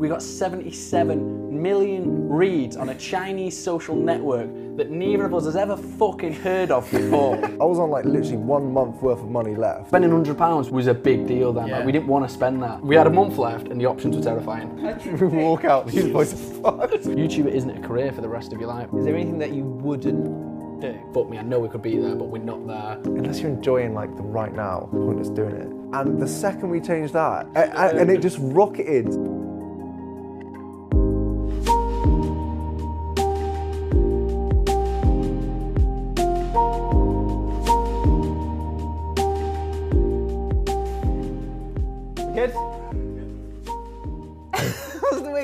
We got 77 million reads on a Chinese social network that neither of us has ever fucking heard of before. I was on like literally one month worth of money left. Spending hundred pounds was a big deal then. Like, we didn't want to spend that. We had a month left, and the options were terrifying. we walk out, these boys are fucked. YouTuber isn't a career for the rest of your life. Is there anything that you wouldn't do? Fuck me, I know we could be there, but we're not there. Unless you're enjoying like the right now, pointless doing it. And the second we changed that, a- a- and it just rocketed.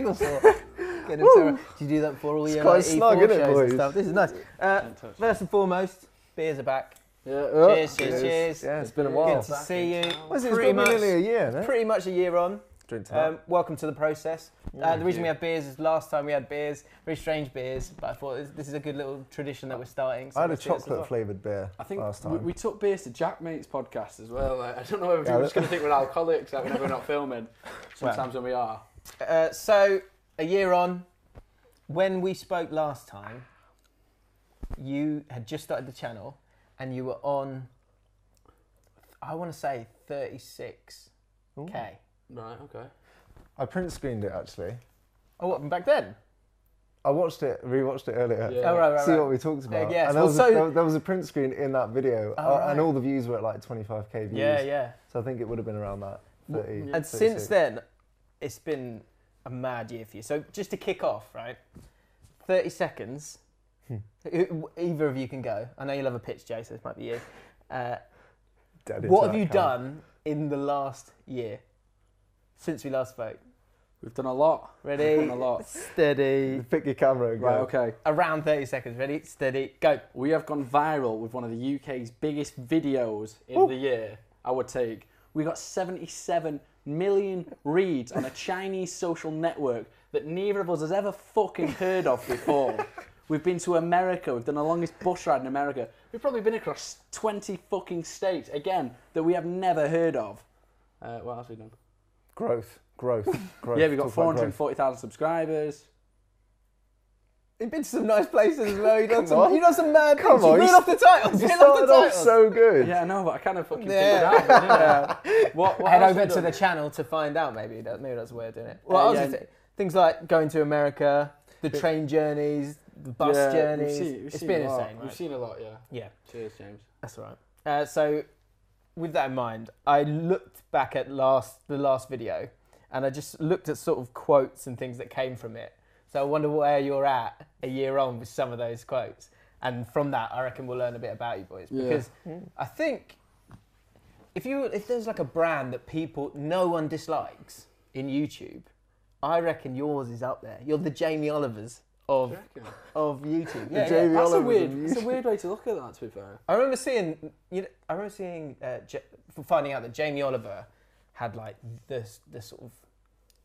What's the wiggle? Get him so- Did you do that before all your like, E4 isn't it, shows and stuff? This is nice. Uh, first and foremost, beers are back. Yeah. Cheers, cheers, cheers. Yeah, it's been a while. Good to see you. What is it? It's pretty been much, nearly a year, no? pretty much a year on. Drink to. Um, welcome to the process. Uh, the reason we have beers is last time we had beers, very strange beers, but I thought this, this is a good little tradition that we're starting. so I had a let's do this as chocolate well. flavoured beer I think last we, time. we took beers to JaackMaate's podcast as well. Like, I don't know whether Yeah, we're just going to think we're alcoholics like whenever we're not filming. Sometimes when we are. Uh, so, a year on, when we spoke last time, you had just started the channel and you were on, I want to say 36k. Right, okay. I print screened it actually. Oh, what, back then? I watched it, rewatched it earlier. Yeah. Oh, right, right, See right. what we talked about. yes, And there well, was, so- a, there, there was a print screen in that video, Oh, uh, right. and all the views were at like 25k views. Yeah, yeah. So I think it would have been around that. 30, And 36. since then, it's been a mad year for you. So, just to kick off, right? 30 seconds. Hmm. Either of you can go. I know you love a pitch, Jay, so this might be you. Uh, what have you camera. done in the last year since we last spoke? We've done a lot. Ready? We've done a lot. Steady. Pick your camera and go. Right, okay. Around 30 seconds. Ready? Steady. Go. We have gone viral with one of the UK's biggest videos in the year, I would take. We got 77 million reads on a Chinese social network that neither of us has ever fucking heard of before. We've been to America, we've done the longest bus ride in America. We've probably been across 20 fucking states, again, that we have never heard of. Uh, what else have we done? Growth, growth, growth. Yeah, we've got Talk about growth. 440,000 subscribers. You've been to some nice places as well. You've done some, on. you've done some mad Come things. on, You read you off the titles. You Read the started off titles. so good. Yeah, I know, but I kind of fucking Yeah. figured it out. didn't What, what Head over to done? the channel to find out. Maybe that, maybe that's a way of doing it. Well, Uh, yeah. gonna say, things like going to America, the train journeys, the bus Yeah, journeys. We've seen, we've it's seen been a lot. insane. We've seen a lot, yeah. Yeah, Cheers, James. that's all right. Uh, so, with that in mind, I looked back at last the last video, and I just looked at sort of quotes and things that came from it. So I wonder where you're at a year on with some of those quotes, and from that, I reckon we'll learn a bit about you boys Yeah. because I think if you if there's like a brand that people no one dislikes in YouTube, I reckon yours is up there. You're the Jamie Olivers of of YouTube. Yeah, yeah. Jamie That's a weird. on That's a weird way to look at that. To be fair. I remember seeing, you know, I remember seeing, uh, J- finding out that Jamie Oliver had like the the sort of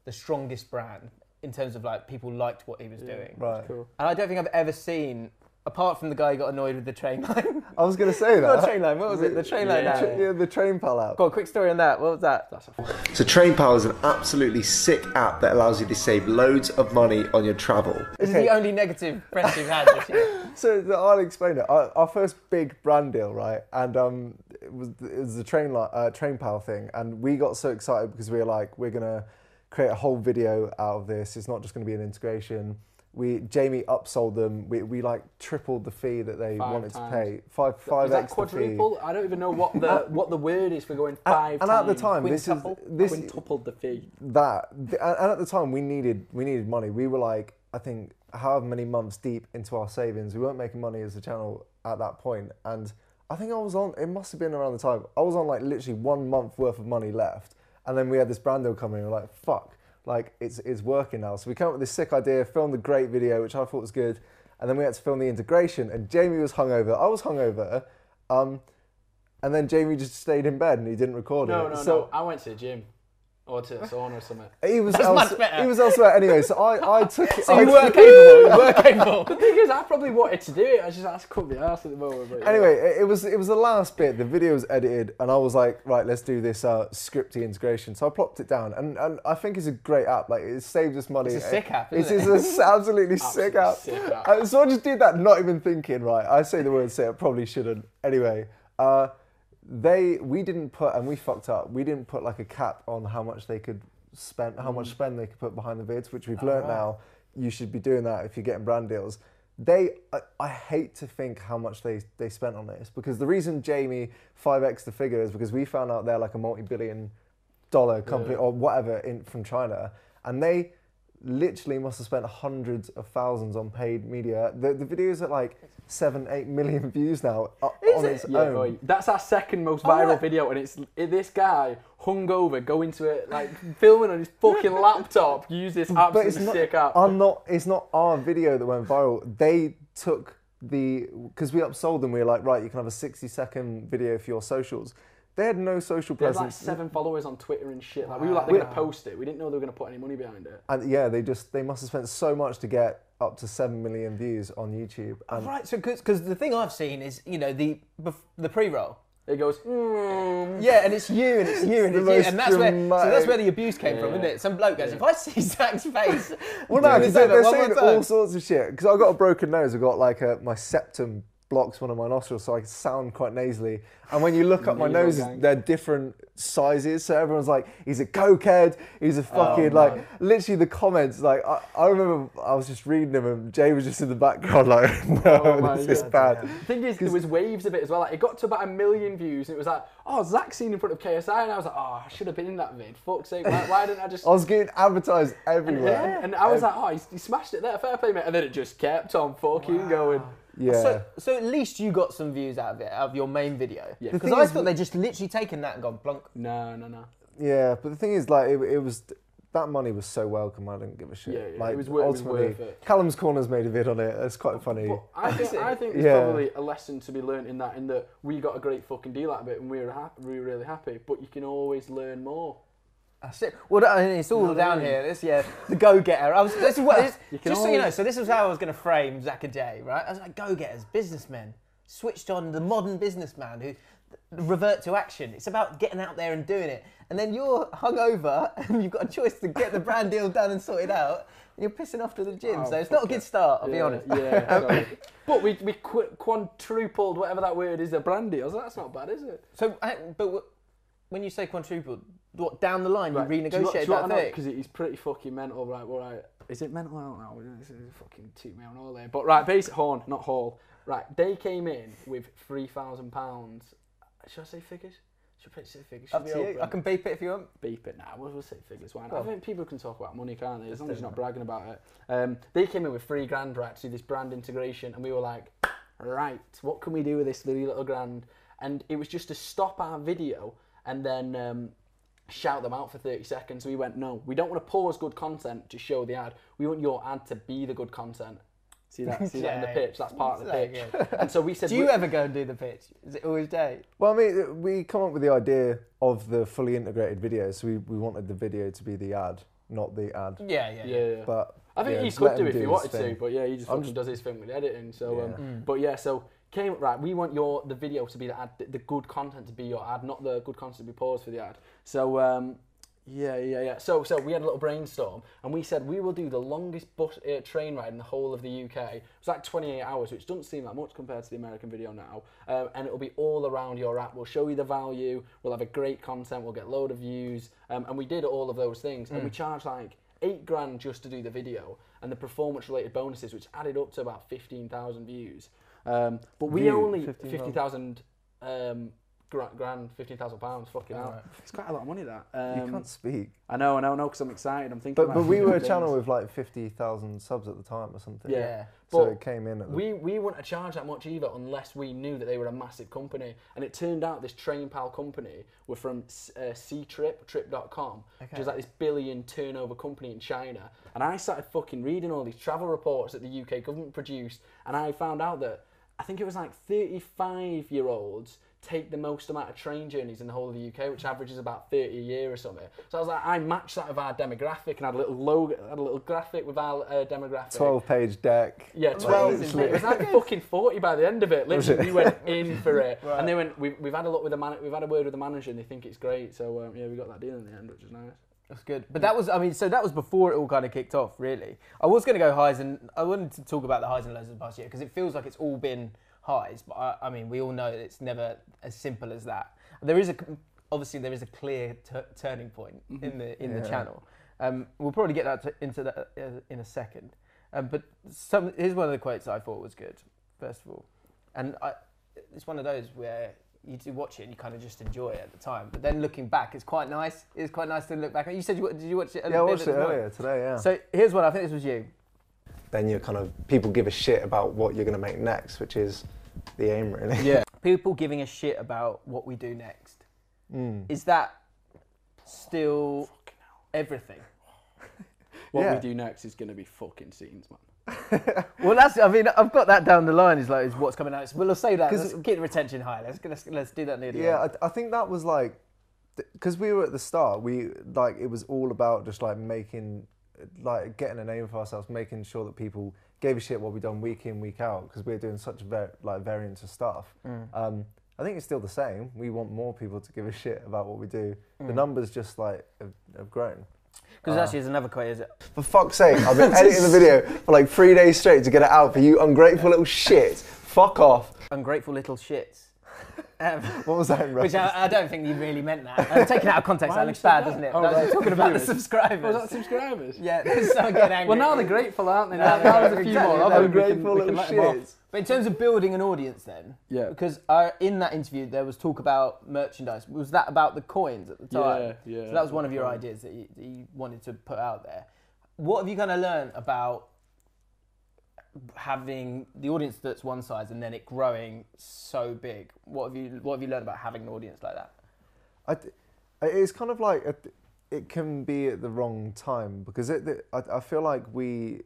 the strongest brand in terms of like people liked what he was doing. Right. Cool. And I don't think I've ever seen, apart from the guy who got annoyed with the train line. I was going to say that. Not train line. What was it? The train line. Yeah. now. Yeah, the train pal app. Go on, quick story on that. What was that? That's a fun. So TrainPal is an absolutely sick app that allows you to save loads of money on your travel. This is the only negative press you've had this year. So I'll explain it. Our, our first big brand deal, right? And um, it was it was the train li- uh, train pal thing, and we got so excited because we were like, we're gonna create a whole video out of this. It's not just gonna be an integration. We Jamie upsold them. We, we like tripled the fee that they Five wanted times. to pay. Five five Is that quadruple? I don't even know what the what the word is for going five And, and at the time, this is Quintuple? this quintupled the fee. that and, and at the time we needed we needed money we were like i think however many months deep into our savings we weren't making money as a channel at that point and i think i was on it must have been around the time i was on like literally one month worth of money left and then we had this brand deal coming and we're like fuck. Like it's it's working now. So we came up with this sick idea filmed a great video which i thought was good. And then we had to film the integration and jamie was hungover. I was hungover um, and then jamie just stayed in bed and he didn't record No, it. no, so no. I went to the gym. Or to a sauna or something. He was That's else- much better. he was elsewhere anyway. So I, I took it. So I you took were it- capable. You were capable. The thing is, I probably wanted to do it. I just I just couldn't be asked at the moment. But yeah. Anyway, it, it was it was the last bit. The video was edited, and I was like, right, let's do this uh, scripty integration. So I plopped it down, and, and I think it's a great app. Like it saves us money. It's a sick app, It's, isn't it's a absolutely sick app. sick app. Uh, so I just did that, not even thinking. Right, I say the word sick. I probably shouldn't. Anyway, uh, they we didn't put, and we fucked up. We didn't put like a cap on how much they could spend, how Mm. much spend they could put behind the vids, which Oh, we've learnt now. You should be doing that if you're getting brand deals. They, I, I hate to think how much they, they spent on this because the reason Jamie 5x the figure is because we found out they're like a multi-billion dollar company or whatever in from China, and they literally must have spent hundreds of thousands on paid media. The the video's at like seven, eight million views now uh, on its Yeah, own. right. that's our second most viral right. video, and it's it, this guy hungover going to it like filming on his fucking laptop. Use this but absolutely it's not. sick app. I'm not. It's not our video that went viral. They took the because we upsold them. We were like, right, you can have a 60 second video for your socials. They had no social presence. They had like presence. seven followers on Twitter and shit. Like we were like, they're gonna post it. We didn't know they were gonna put any money behind it. and yeah, they just they must have spent so much to get up to seven million views on YouTube. And Right, so because the thing I've seen is you know the bef- the pre-roll. It goes. Mm. Yeah, and it's you, and it's you, and the it's you, most and that's where so that's where the abuse came from, isn't it? Some bloke goes, if I see Zac's face, Well, no, doing because this they're, they're saying all sorts of shit. Because I got a broken nose. I got like a my septum blocks one of my nostrils, so I sound quite nasally. And when you look up my nose, they're different sizes. So everyone's like, "He's a cokehead. He's a oh, fucking man. like." Literally, the comments. Like I, I remember, I was just reading them, and Jay was just in the background, like, "No, Oh this is bad." The thing is, there was waves of it as well. Like, it got to about a million views, and it was like, oh, Zac's seen in front of KSI, and I was like, oh, I should have been in that vid. Fuck's sake, why, why didn't I just? I was getting advertised and, everywhere. yeah, and I was like, oh, he, he smashed it there, fair play, mate. And then it just kept on fucking going. Yeah. So, so at least you got some views out of it, out of your main video. Yeah. Because I is- thought they just literally taken that and gone plunk. No, no, no. Yeah, but the thing is, like, it, it was that money was so welcome. I didn't give a shit. Yeah, yeah, like, it was wor- it was ultimately, worth it. Callum's Corners made a vid on it. It's quite funny. But I think, I think there's Yeah. probably a lesson to be learnt in that, in that we got a great fucking deal out of it, and we were, ha- we were really happy. But you can always learn more. That's it. Well, I mean, it's all down here. This, yeah, the go-getter. I was. This is what. This, just so you know, so this was how I was going to frame Zac and Jay, right? I was like, go-getters, businessmen, switched on the modern businessman who revert to action. It's about getting out there and doing it. And then you're hungover and you've got a choice to get the brand deal done and sorted out. And you're pissing off to the gym, Oh, so it's not a good start. I'll yeah, be honest. Yeah, but we, we qu- quadrupled whatever that word is, the brand deals. That's not bad, is it? So, but wh- when you say quadrupled, what down the line Right, you renegotiate do you want that thing? Because he's pretty fucking mental, right? Well, right. Is it mental? I don't know. Is fucking toot me on all there. But right, basic horn, not hall. Right, they came in with three thousand pounds. Should I say figures? Should I say figures? Should Up to you. I can beep it if you want. beep it now. We'll, we'll say figures. Why not? Go I think people can talk about money, can't they? As long as you're not bragging about it. Um, they came in with three grand right to do this brand integration, and we were like, right, what can we do with this three little grand? And it was just to stop our video and then um, shout them out for 30 seconds. We went, no, we don't want to pause good content to show the ad. We want your ad to be the good content. See that? See that in the pitch? That's part of the pitch. And so we said, Do you ever go and do the pitch? Is it always Jay? Well, I mean, we come up with the idea of the fully integrated video, so we, we wanted the video to be the ad, not the ad. Yeah, yeah, yeah, yeah. But I think yeah, he could do it if he wanted to, but yeah, he just I'm fucking just- does his thing with editing. So, Yeah. um, Mm. but yeah, so came right. We want your the video to be the ad, the, the good content to be your ad, not the good content to be paused for the ad. So um, yeah, yeah, yeah. So so we had a little brainstorm, and we said we will do the longest bus uh, train ride in the whole of the UK. It was like 28 hours, which doesn't seem that much compared to the American video now. Um, and it'll be all around your app. We'll show you the value. We'll have a great content. We'll get load of views. Um, and we did all of those things, and we charged like eight grand just to do the video and the performance related bonuses, which added up to about 15,000 views. Um, but we View, only 15,000. 50,000 um, gra- grand, 15,000 pounds, fucking hell. Alright. It's quite a lot of money that. you Um, can't speak. I know, I know, I know, because I'm excited. I'm thinking But about but we were a things. channel with like fifty thousand subs at the time or something. Yeah. Yeah. So But it came in at the we, we wouldn't have charged that much either unless we knew that they were a massive company. And it turned out this Train Pal company were from uh, C-Trip, trip.com, which is like this billion turnover company in China. And I started fucking reading all these travel reports that the UK government produced, and I found out that I think it was like 35 year olds take the most amount of train journeys in the whole of the UK, which averages about 30 a year or something. So I was like, I matched that with our demographic and had a little logo, had a little graphic with our uh, demographic. 12 page deck. Yeah, 12. literally. it was like fucking 40 by the end of it. Literally, it? we went in for it. Right. And they went, we've, we've had a look with the man, we've had a word with the manager and they think it's great. So um, yeah, we got that deal in the end, which is nice. That's good. But that was, I mean, so that was before it all kind of kicked off, really. I was going to go highs, and I wanted to talk about the highs and lows of the past year because it feels like it's all been highs. But I, I mean, we all know it's never as simple as that. There is a, obviously, there is a clear t- turning point in the in the channel. Um, we'll probably get that to, into that uh, in a second. Um, but some, here's one of the quotes I thought was good. First of all, and I, it's one of those where you do watch it and you kind of just enjoy it at the time. But then looking back, it's quite nice. It's quite nice to look back. You said you did you watch it? A Yeah, I watched at it the time? earlier today, yeah. So here's one. I think this was you. then you're kind of, people give a shit about what you're going to make next, which is the aim, really. Yeah. People giving a shit about what we do next. Mm. Is that still everything? What Yeah. we do next is going to be fucking scenes, man. Well, that's. I mean, I've got that down the line. Is like, is what's coming out. Well, let's say that. Let's the retention high. Let's let's, let's do that near the Yeah, end. I, I think that was like, because we were at the start, we like it was all about just like making, like getting a name for ourselves, making sure that people gave a shit what we've done week in week out because we're doing such var- like variance of stuff. Um, I think it's still the same. We want more people to give a shit about what we do. The numbers just like have, have grown. Because uh. actually, there's another quote. Is it? For fuck's sake, I've been editing the video for like three days straight to get it out for you ungrateful little shit. Fuck off. Ungrateful little shits. Um, What was that in Which? I, I don't think you really meant that. Uh, taken out of context, Why that you looks said bad, that? doesn't it? Oh, That's right. talking about the subscribers. Was that subscribers? yeah, there's someone getting angry. Well, now they're grateful, aren't they? Now, no, now there's a few exactly. more. No, of them, we can- Ungrateful little let them off. shits. But in terms of building an audience, then, Yeah. because uh, in that interview there was talk about merchandise. Was that about the coins at the time? Yeah, yeah. So that was one of your ideas that you, that you wanted to put out there. What have you kind of learned about having the audience that's one size and then it growing so big? What have you What have you learned about having an audience like that? I, it's kind of like a, it can be at the wrong time because it, I, I feel like we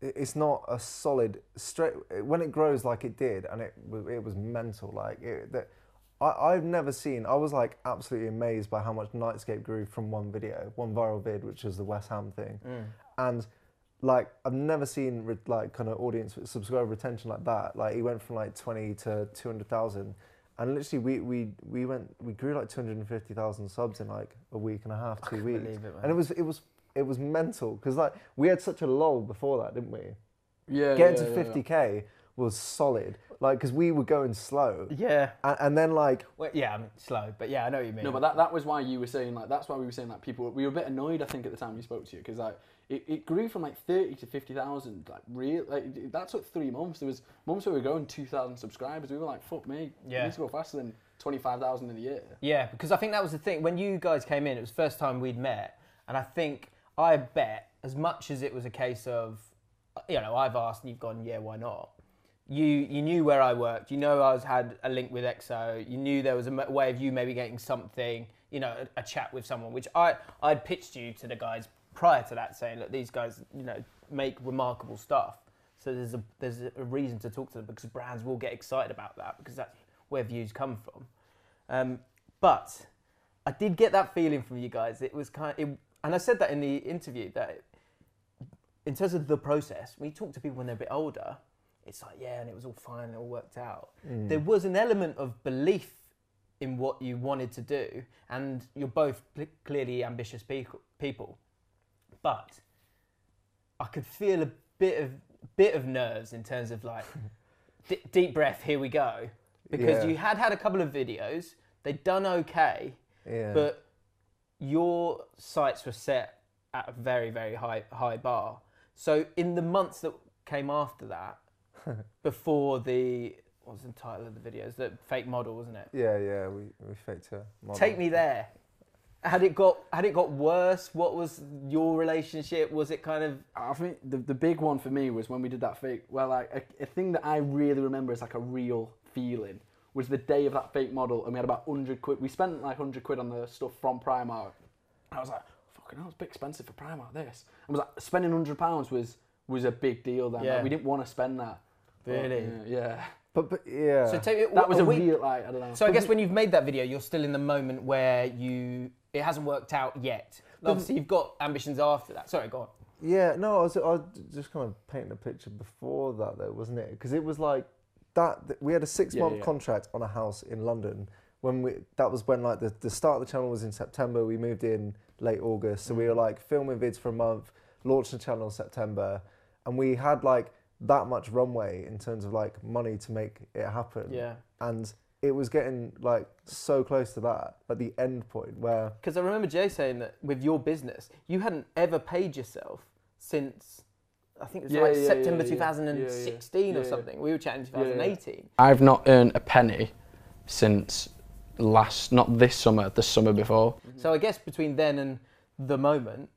it's not a solid straight when it grows like it did and it it was mental like it, that I, I've never seen I was like absolutely amazed by how much Nightscape grew from one video one viral vid which was the West Ham thing mm. and like I've never seen re- like kind of audience subscriber retention like that like he went from like 20 to 200,000 and literally we, we we went we grew like 250,000 subs in like a week and a half two weeks believe it, man. and it was it was it was mental because like we had such a lull before that didn't we Yeah. getting yeah, to yeah, 50k was solid like because we were going slow Yeah. and, and then like Well, yeah, I mean, slow, but yeah, I know what you mean. No, but that, that was why you were saying like that's why we were saying like people we were a bit annoyed I think at the time we spoke to you because like it, it grew from like thirty to fifty thousand like real like that took three months. There was months where we were going two thousand subscribers. We were like fuck me, Yeah. we need to go faster than twenty five thousand in a year. Yeah, because I think that was the thing. When you guys came in, it was the first time we'd met. And I think, I bet, as much as it was a case of, you know, I've asked and you've gone, yeah, why not? You you knew where I worked. You know I was had a link with EXO. You knew there was a way of you maybe getting something, you know, a, a chat with someone, which I, I'd pitched you to the guys prior to that saying, look, these guys, you know, make remarkable stuff. So there's a there's a reason to talk to them because brands will get excited about that because that's where views come from. Um, but I did get that feeling from you guys. It was kind of, it, and I said that in the interview that in terms of the process, when you talk to people when they're a bit older, it's like, yeah, and it was all fine, it all worked out. There was an element of belief in what you wanted to do, and you're both cl- clearly ambitious people. But I could feel a bit of bit of nerves in terms of like d- deep breath. Here we go, because Yeah. you had had a couple of videos. They'd done okay, yeah but your sights were set at a very very high high bar. So in the months that came after that, before the what was the title of the videos? The fake model, wasn't it? yeah yeah we, we faked her. model. Take me there. Had it got had it got worse? What was your relationship? Was it kind of I think the, the big one for me was when we did that fake. Well, like a, a thing that I really remember is like a real feeling was the day of that fake model, and we had about hundred quid. We spent like hundred quid on the stuff from Primark. I was like, fucking hell, it's a bit expensive for Primark. This. I was like, spending hundred pounds was was a big deal then. Like, Yeah. we didn't want to spend that. But, Really? yeah, yeah. But but yeah. So take That was a, week- real like I don't know. So I guess when you've made that video, you're still in the moment where you it hasn't worked out yet. Obviously, you've got ambitions after that. Sorry, go on. Yeah, no, I was, I was just kind of painting a picture before that, though, wasn't it? Because it was like that. We had a six-month yeah. contract on a house in London. When we, that was when like the, the start of the channel was in September. We moved in late August, so we were mm. like filming vids for a month, launched the channel in September, and we had like that much runway in terms of like money to make it happen. Yeah. and it was getting like so close to that at the end point where Because I remember Jay saying that with your business, you hadn't ever paid yourself since I think it was Yeah, like yeah, September yeah, yeah. 2016 Yeah, or yeah. something. We were chatting Yeah, yeah. 2018. I've not earned a penny since last, not this summer, the summer before. So I guess between then and the moment,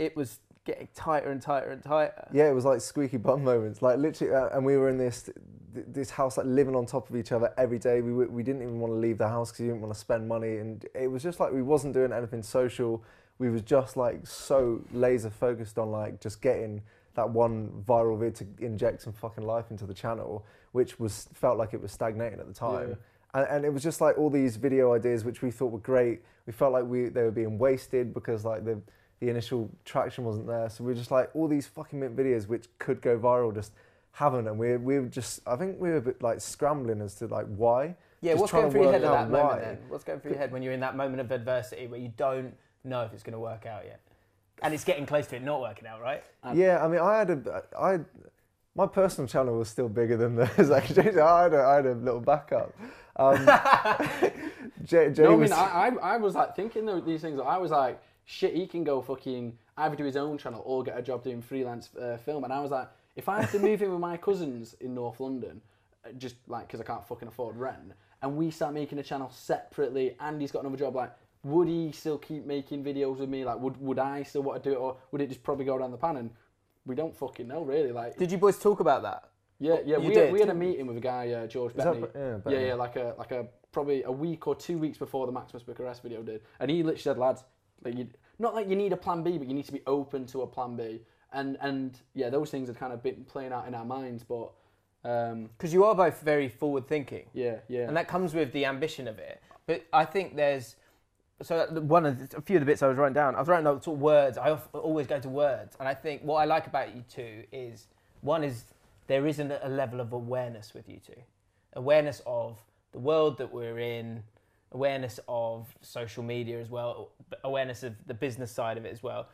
it was getting tighter and tighter and tighter. Yeah, it was like squeaky bum moments. Like literally, uh, and we were in this th- this house like living on top of each other every day. We w- we didn't even want to leave the house because we didn't want to spend money, and it was just like we wasn't doing anything social. We was just like so laser focused on like just getting that one viral vid to inject some fucking life into the channel, which was felt like it was stagnating at the time. Yeah. And, and it was just like all these video ideas which we thought were great. We felt like we they were being wasted because like the the initial traction wasn't there. So we were just like all these fucking mint videos which could go viral just haven't. And we we were just I think we were a bit like scrambling as to like why. Yeah, Just what's going through your head at out that moment why. then? What's going through your head when you're in that moment of adversity where you don't know if it's going to work out yet? And it's getting close to it not working out, right? Yeah, I mean I had a I had, my personal channel was still bigger than the Zac James. I had a, I had a little backup. Um, Jay, Jay No, I mean, I, I, I was like thinking though, these things. I was like, shit, he can go fucking either do his own channel or get a job doing freelance uh, film. And I was like, if I have to move in with my cousins in North London, uh, just like because I can't fucking afford rent, and we start making a channel separately, and he's got another job, like, would he still keep making videos with me? Like, would would I still want to do it, or would it just probably go down the pan? And we don't fucking know, really. Like, Did you boys talk about that? yeah, yeah, You we did? had, we had a meeting with a guy, uh, George Is that Bettany. Be- yeah, yeah, yeah, like a like a probably a week or two weeks before the Maximus Bucharest video did, and he literally said, lads, like you, not like you need a plan B, but you need to be open to a plan B, and and yeah, those things had kind of been playing out in our minds, but um, Because you are both very forward thinking. yeah, yeah, and that comes with the ambition of it. But I think there's so one of the, a few of the bits I was writing down. I was writing down sort of words. I always go to words, and I think what I like about you two is one is there isn't a level of awareness with you two, awareness of the world that we're in, awareness of social media as well, awareness of the business side of it as well.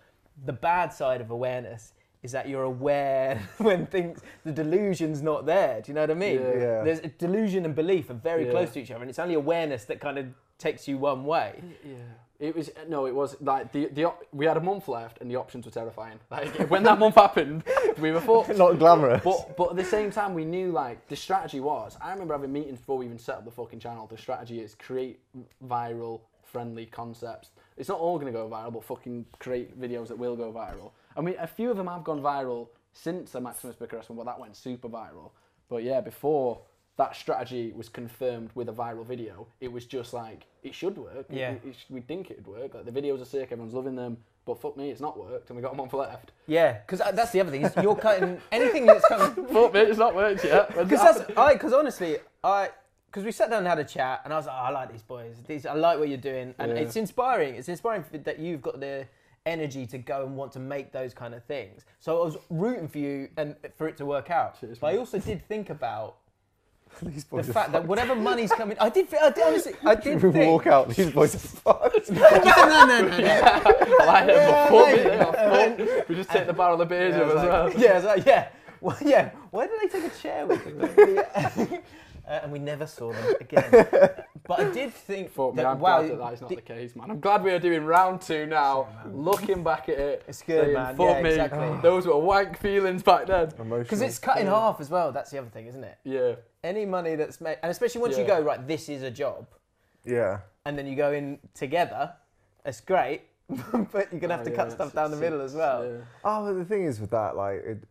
The bad side of awareness is that you're aware when things the delusion's not there. Do you know what I mean? Yeah. Yeah. There's delusion and belief are very Yeah. close to each other, and it's only awareness that kind of takes you one way. yeah. It was no, it was like the the we had a month left, and the options were terrifying. Like when that month happened, we were thought not glamorous. But but at the same time, we knew like the strategy was. I remember having meetings before we even set up the fucking channel. The strategy is create viral, friendly concepts. It's not all gonna go viral, but fucking create videos that will go viral. I mean, a few of them have gone viral since the Maximus Bucharest one, but that went super viral. But yeah, before that strategy was confirmed with a viral video, it was just like it should work. Yeah. it- it we think it'd work. Like the videos are sick, everyone's loving them. But fuck me, it's not worked, and we got a month left. Yeah, because that's the other thing. Is you're cutting anything that's coming. fuck me, it's not worked yet. Because that's I. Because honestly, I. Because we sat down and had a chat, and I was like, oh, I like these boys. These, I like what you're doing, and Yeah. it's inspiring. It's inspiring that you've got the energy to go and want to make those kind of things. So I was rooting for you and for it to work out. Cheers, but I also did think about These the fact that whatever money's coming, I did. I did honestly, I did we think. walk out. These boys are fucked. no, no, no, no. I like it, but fuck me, Yeah, yeah, fuck. We just take the barrel of beers Yeah, with as well. yeah, like, yeah, well, yeah. Why did they take a chair with them? Uh, and we never saw them again. But I did think Fuck me, that I'm wow, glad that that is not the- the case, man. I'm glad we are doing round two now. Looking back at it, It's good, saying, man. Fuck Yeah, me, exactly. those were wank feelings back then. Because it's cut in half as well. That's the other thing, isn't it? Yeah, Any money that's made, and especially once you go right, this is a job, yeah. and then you go in together. It's great, but you're gonna have Oh, to yeah, cut stuff down the middle as well. yeah. Oh, but the thing is with that, like, it,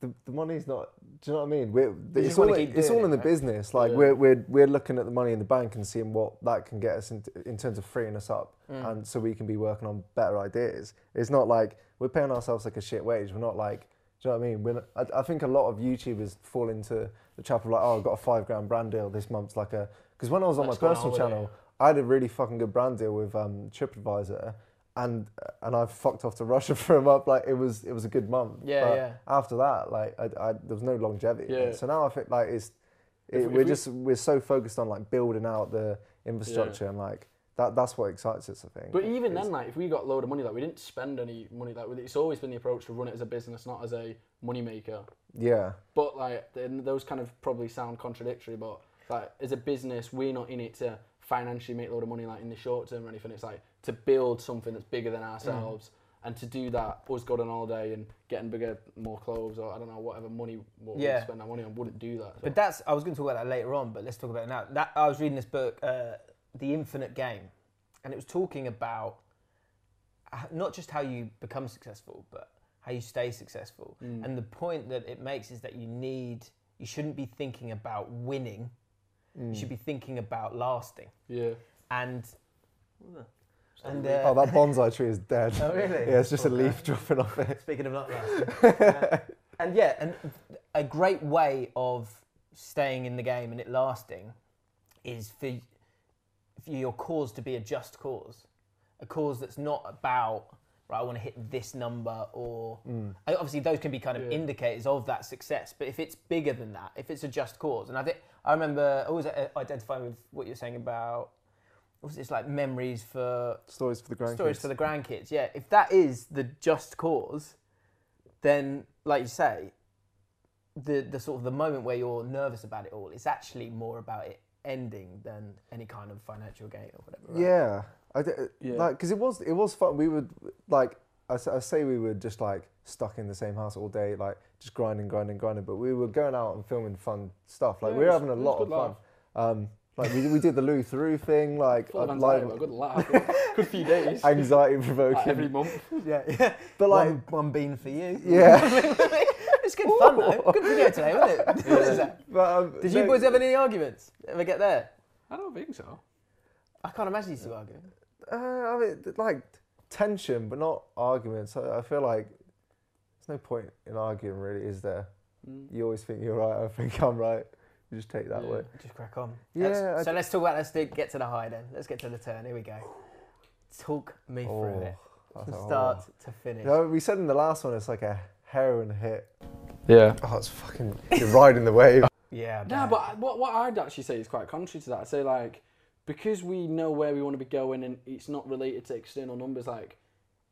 the, the money's not. Do you know what I mean? We're, it's all, it's all in the business. Like, Yeah. we're, we're, we're looking at the money in the bank and seeing what that can get us in, in terms of freeing us up. Mm. And so we can be working on better ideas. It's not like we're paying ourselves like a shit wage. We're not like Do you know what I mean? When I, I think a lot of YouTubers fall into the trap of like, oh, I've got a five grand brand deal this month's like a because when I was on Let's my personal channel, I had a really fucking good brand deal with um, TripAdvisor, and and I fucked off to Russia for a month. Like it was it was a good month. Yeah, but yeah. After that, like I, I, there was no longevity. Yeah. So now I think like it's it, we're we- just we're so focused on like building out the infrastructure and like that that's what excites us. I think. But even It's- then, like, if we got a load of money, like, we didn't spend any money. Like, it's always been the approach to run it as a business, not as a money maker. yeah. But like, those kind of probably sound contradictory. But like, as a business, we're not in it to financially make a load of money, like in the short term or anything. It's like to build something that's bigger than mm. ourselves, and to do that, us going on holiday and getting bigger, more clothes, or I don't know, whatever money what Yeah. we spend our money on, wouldn't do that. So. But that's I was going to talk about that later on, but let's talk about it now. That I was reading this book, uh, The Infinite Game, and it was talking about not just how you become successful, but how you stay successful. Mm. And the point that it makes is that you need you shouldn't be thinking about winning. You mm. should be thinking about lasting. yeah. And and Oh, uh, that bonsai tree is dead. Oh, really? Yeah, it's just a leaf dropping off it. Speaking of not lasting. and yeah, and a great way of staying in the game and it lasting is for, for your cause to be a just cause. A cause that's not about, right, I want to hit this number or. I- Obviously, those can be kind of Yeah. indicators of that success, but if it's bigger than that, if it's a just cause, and I think I remember always uh, identifying with what you're saying about. What It's like memories for Stories for the grandkids. stories for the grandkids. Yeah, if that is the just cause, then like you say, the the sort of the moment where you're nervous about it all is actually more about it ending than any kind of financial gain or whatever. right? Yeah, I d- Yeah. like because it was it was fun. We would like I say we were just like stuck in the same house all day, like just grinding, grinding, grinding. But we were going out and filming fun stuff. Like Yeah, we it were was- having a lot of fun. Um, like we, we did the Louis Theroux thing, like Full of uh, anxiety, but a good laugh. Good, good few days. anxiety like provoking. every month. yeah, yeah. But like, one, one bean for you. yeah. it's good fun though. Good video today, wasn't it? What is that? but, um, Did you no, boys have any arguments? Ever get there? I don't think so. I can't imagine you two arguing. Uh, I mean, like tension, but not arguments. I, I feel like there's no point in arguing, really, is there? Mm. You always think you're right. I think I'm right. You just take that Yeah. way. Just crack on. Yeah, Let's- I so let's talk about. Let's do, get to the high then. Let's get to the turn. Here we go. Talk me through oh, it that's from start horror. to finish. You know, we said in the last one it's like a heroin hit. Yeah. Oh, it's fucking. You're riding the wave. Yeah. No, man. but what, what I'd actually say is quite contrary to that. I'd say, like, because we know where we want to be going and it's not related to external numbers, like,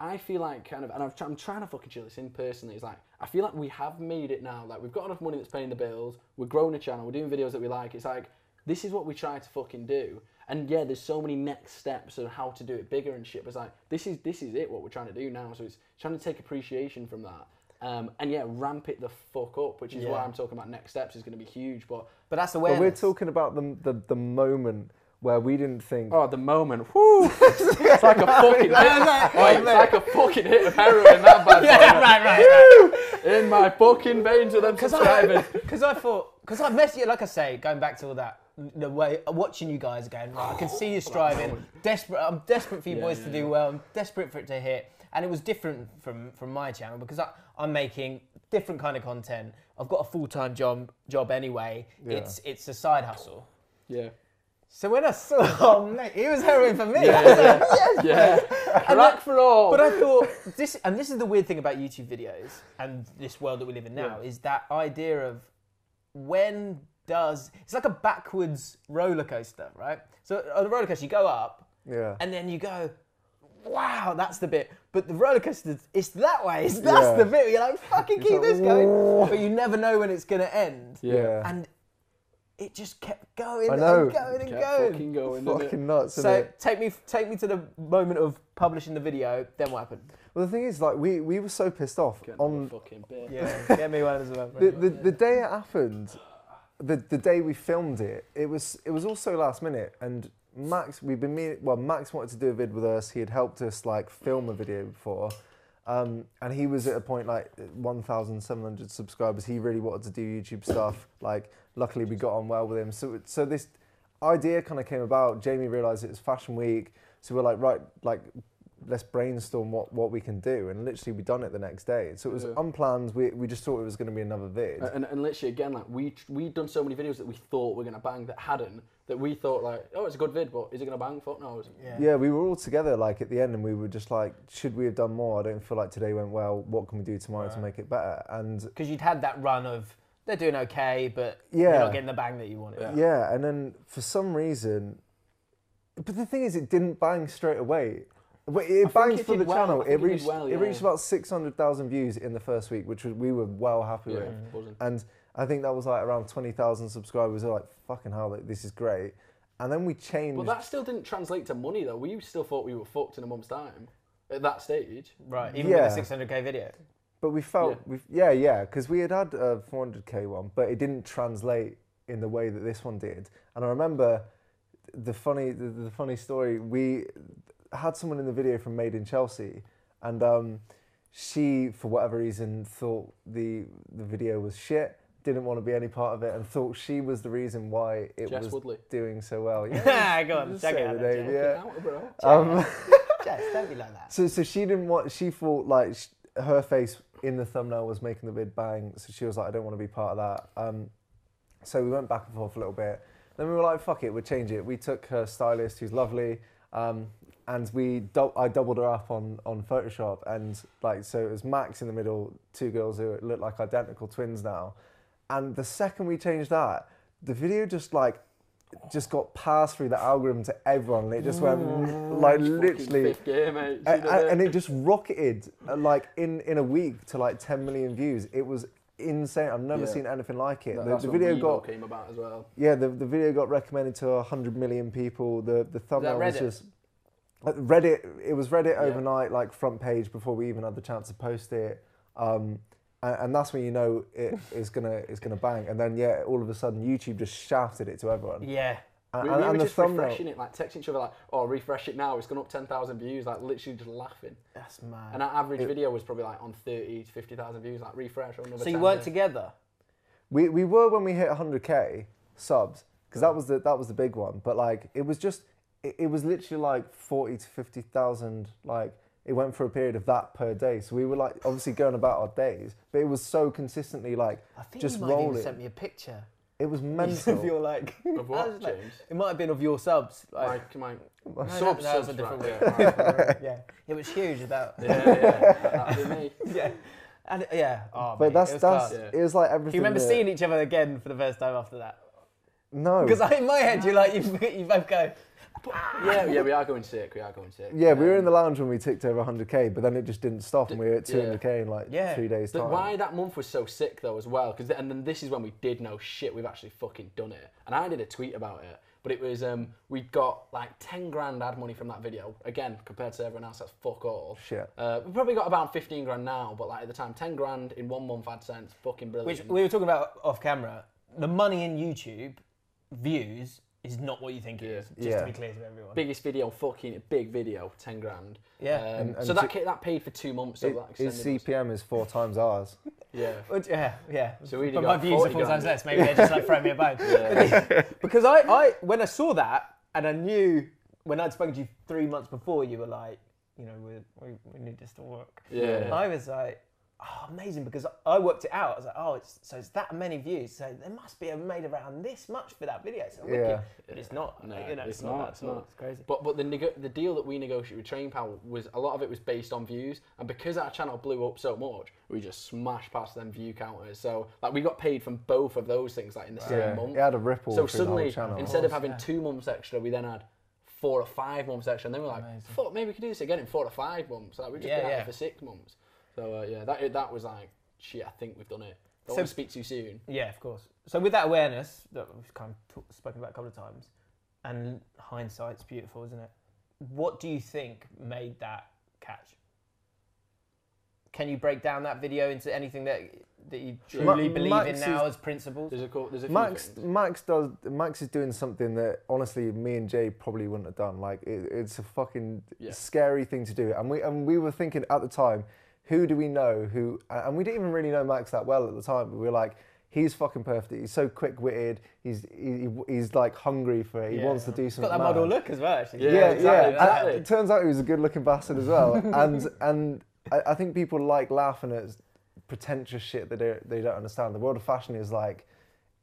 I feel like kind of, and tr- I'm trying to fucking chill this in personally, it's like, I feel like we have made it now. Like, we've got enough money that's paying the bills, we're growing a channel, we're doing videos that we like. It's like, this is what we try to fucking do. And yeah, there's so many next steps of how to do it bigger and shit. But it's like, this is, this is it, what we're trying to do now. So it's trying to take appreciation from that. Um, and yeah, ramp it the fuck up, which is why I'm talking about next steps is going to be huge. But But that's the way. But we're talking about the, the the moment where we didn't think. Oh, the moment. Whoo! it's like a fucking hit. like- Oi, it's like a fucking hit of heroin, that bad yeah, right, right, right. In my fucking veins with them subscribers. Because I thought, because I messed you, like I say, going back to all that, the way uh, watching you guys going, right, I can see you oh, striving, desperate. I'm desperate for you Yeah, boys yeah, to do well. I'm desperate for it to hit, and it was different from from my channel because I, I'm making different kind of content. I've got a full time job job anyway. It's it's a side hustle. Yeah. So when I saw, oh mate, he was heroin for me. Yeah, I was yeah. like, yes, Yeah. For all. But I thought this, and this is the weird thing about YouTube videos and this world that we live in now, Yeah. is that idea of when does it's like a backwards roller coaster, right? So on a roller coaster, you go up, Yeah. and then you go, wow, that's the bit. But the roller coaster, it's that way. It's, that's Yeah. the bit where you're like, fucking keep like, this going, but you never know when it's gonna end. Yeah. And it just kept going I know. and going and Kept going. fucking going, didn't it? Fucking nuts. So innit? take me, take me to the moment of publishing the video. Then what happened? Well, the thing is, like, we, we were so pissed off Get another on fucking bit. Yeah, get me one as well. the, the, the day it happened. The, the day we filmed it, it was it was also last minute, and Max, we've been meaning, well, Max wanted to do a vid with us. He had helped us like film a video before, um, and he was at a point like 1,700 subscribers. He really wanted to do YouTube stuff. Like, luckily we got on well with him. So so this idea kind of came about. Jamie realised it was Fashion Week, so we're like, right, like let's brainstorm what, what we can do, and literally we done it the next day. So it was Yeah. unplanned. We, we just thought it was going to be another vid. And, and literally again, like we we'd done so many videos that we thought were gonna bang that hadn't. That we thought like, oh, it's a good vid, but is it gonna bang? Fuck no. Yeah. Yeah, we were all together like at the end, and we were just like, should we have done more? I don't feel like today went well. What can we do tomorrow to make it better? And Because you'd had that run of they're doing okay, but Yeah. you're not getting the bang that you wanted. Yeah. yeah, and then for some reason, but the thing is, it didn't bang straight away. But it think banged it for the well. channel. I think It it did reached well, it reached about six hundred thousand views in the first week, which was, we were well happy Yeah, with. And I think that was like around twenty thousand subscribers. They're like, fucking hell, like, this is great. And then we changed. But that still didn't translate to money though. We still thought we were fucked in a month's time at that stage. Right, even Yeah. with a 600k video. But we felt, Yeah. yeah, we yeah, yeah, because we had had a 400k one, but it didn't translate in the way that this one did. And I remember the funny, the, the funny story. We had someone in the video from Made in Chelsea, and um, she, for whatever reason, thought the the video was shit. Didn't want to be any part of it, and thought she was the reason why it Jess was Woodley. doing so well. Yeah, Go on, check it out. name, Jess. yeah. Bro. Um, Jess, don't be like that. So, so she didn't want. She thought like sh- her face in the thumbnail was making the vid bang. So she was like, I don't want to be part of that. Um, so we went back and forth a little bit. Then we were like, fuck it, we'll change it. We took her stylist, who's lovely, um, and we dou- I doubled her up on on Photoshop, and like so it was Max in the middle, two girls who look like identical twins now. And the second we changed that, the video just like just got passed through the algorithm to everyone, and it just went like Fucking literally. gear, mate. A- She did a- it. and it just rocketed uh, like in in a week to like 10 million views. It was insane. I've never Yeah. seen anything like it. That- the the video got came about as well. yeah, the, the video got recommended to 100 million people. The the thumbnail was just uh, Reddit. It was Reddit Yeah. overnight, like front page before we even had the chance to post it. Um, and, and that's when you know it is gonna is gonna bang. And then yeah, all of a sudden YouTube just shouted it to everyone. Yeah. And, We, and, we were and the just thumbnail. refreshing it, like texting each other, like, "Oh, refresh it now. It's gone up ten thousand views." Like literally just laughing. That's mad. And our average It- video was probably like on thirty to fifty thousand views. Like refresh. or another so you 10 weren't there. together? We we were when we hit 100k subs because that was the that was the big one. But like it was just it, it was literally like 40 to 50,000 like it went for a period of that per day. So we were like obviously going about our days, but it was so consistently like I think just you might have even rolling. sent me a picture. It was mental. of mental. your like. Of I what, was like- James? It might have been of your subs. Like, My, my No, subs, that- that was a different right, yeah, right. yeah, it was huge. About yeah, yeah, that'd be me. yeah, and yeah. Oh, but mate, that's it was that's class. Yeah. it was like Do you remember that- seeing each other again for the first time after that? No. Because in my head, you're like, you, you both go. Yeah, yeah, we are going sick. We are going sick. Yeah, we were in Um, the lounge when we ticked over 100k, but then it just didn't stop, and we were at 200k in like Yeah. three days The, time. why that month was so sick though as well, because and then this is when we did know shit. We've actually fucking done it, and I did a tweet about it. But it was um, we got like ten grand ad money from that video. Again, compared to everyone else, that's fuck all. Shit. Uh, we probably got about fifteen grand now, but like at the time, ten grand in one month AdSense, fucking brilliant. Which we were talking about off camera. The money in YouTube views is not what you think it Yeah. is. Just Yeah. to be clear to everyone. biggest video, fucking big video, ten grand. Yeah. Um, And- and so that to- that paid for two months. So It- that his extended us. CPM is four times ours. Yeah. Yeah, yeah. So we'd but my views are four times less. Maybe they're just like throwing me a bone. Yeah. because I, I, when I saw that, and I knew when I'd spoken to you three months before, you were like, you know, we, we, we need this to work. Yeah. I was like, oh, amazing, because I worked it out. I was like, oh, it's, so it's that many views. So there must be a made around this much for that video. So wicked. Yeah. But it's not. No, you know, it's it's, not, not, it's that at all. not. It's crazy. But but the nego- the deal that we negotiated with TrainPal was a lot of it was based on views, and because our channel blew up so much, we just smashed past them view counters. So like we got paid from both of those things like in the same Yeah, month. it had a ripple so through the whole suddenly, channel. instead of having yeah. two months extra, we then had four or five months extra, and then we're like, Amazing. fuck, maybe we could do this again in four or five months. Like we just Yeah, been at yeah. it for six months. So uh, yeah, that that was like shit. I think we've done it. Don't So- want to speak too soon. Yeah, of course. So with that awareness that we've kind of talk, spoken about a couple of times, and hindsight's beautiful, isn't it? What do you think made that catch? Can you break down that video into anything that that you Ma- truly believe Max in is- now as principles? There's a co- there's a few Max things. Max does Max is doing something that honestly me and Jay probably wouldn't have done. Like it, it's a fucking Yeah. scary thing to do, and we and we were thinking at the time, who do we know who? And we didn't even really know Max that well at the time. But we were like, he's fucking perfect. He's so quick witted. He's he, he's like hungry for it. He Yeah. wants to do He's something. got that model mad. look as well, actually. Yeah, Yeah, yeah. exactly, And exactly. It turns out he was a good-looking bastard as well, and and I, I think people like laughing at pretentious shit that they, they don't understand. The world of fashion is like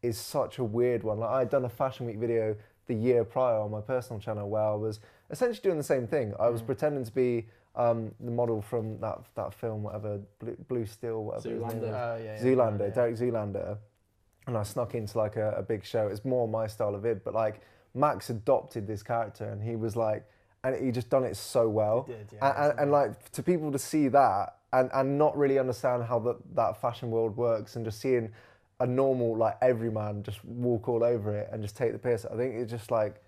is such a weird one. Like I'd done a fashion week video the year prior on my personal channel where I was essentially doing the same thing. I Mm. was pretending to be um, the model from that that film, whatever Blue, Blue Steel, whatever Zoolander. is. Oh, yeah, yeah. Zoolander, Yeah. Derek Zoolander, and I snuck into like a, a big show. It's more my style of vid, but like Max adopted this character, and he was like, and he just done it so well. He did, yeah, and, and, and like to people to see that and, and not really understand how that that fashion world works, and just seeing a normal like everyman just walk all over it and just take the piss. I think it's just like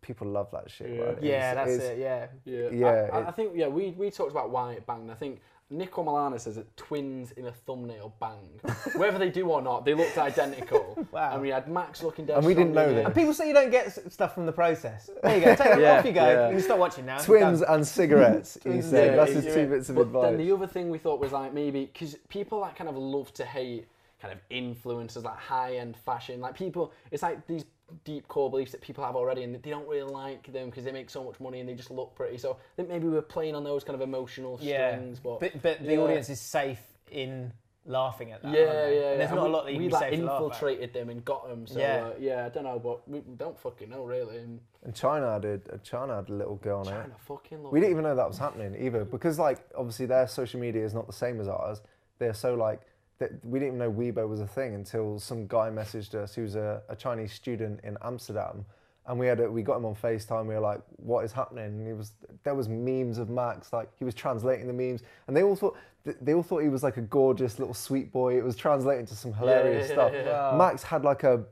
people love that shit. Yeah. man. Yeah, It's- that's it's- it. Yeah. Yeah, Yeah, I, I, it- I think yeah, we, we talked about why it banged. I think Niko Omilana says that twins in a thumbnail bang. Whether they do or not, they looked identical. Wow. And we had Max looking down. And we didn't know that. And people say you don't get stuff from the process. There you go. Take it Yeah, off you go. yeah. You can stop watching now. Twins and cigarettes. he said and that's his yeah. two bits of But advice. then the other thing we thought was like maybe because people that kind of love to hate kind of influencers like high end fashion, like people, it's like these deep core beliefs that people have already and they don't really like them because they make so much money and they just look pretty. So I think maybe we're playing on those kind of emotional Yeah. strings, but. But, but the Yeah. audience is safe in laughing at that. yeah, aren't yeah, yeah. There's And not we, a lot that you we can be like safe to laugh infiltrated them and got them. So Yeah. yeah, uh, yeah, I don't know, but we don't fucking know really. And And China had a, China had a little girl on it. China fucking love We didn't even know that was happening either because like obviously their social media is not the same as ours. They're so like that we didn't even know Weibo was a thing until some guy messaged us. He was a, a Chinese student in Amsterdam, and we had a, we got him on Facetime. We were like, "What is happening?" And he was there was memes of Max like he was translating the memes, and they all thought they all thought he was like a gorgeous little sweet boy. It was translating to some hilarious yeah, stuff. yeah. Wow. Max had like a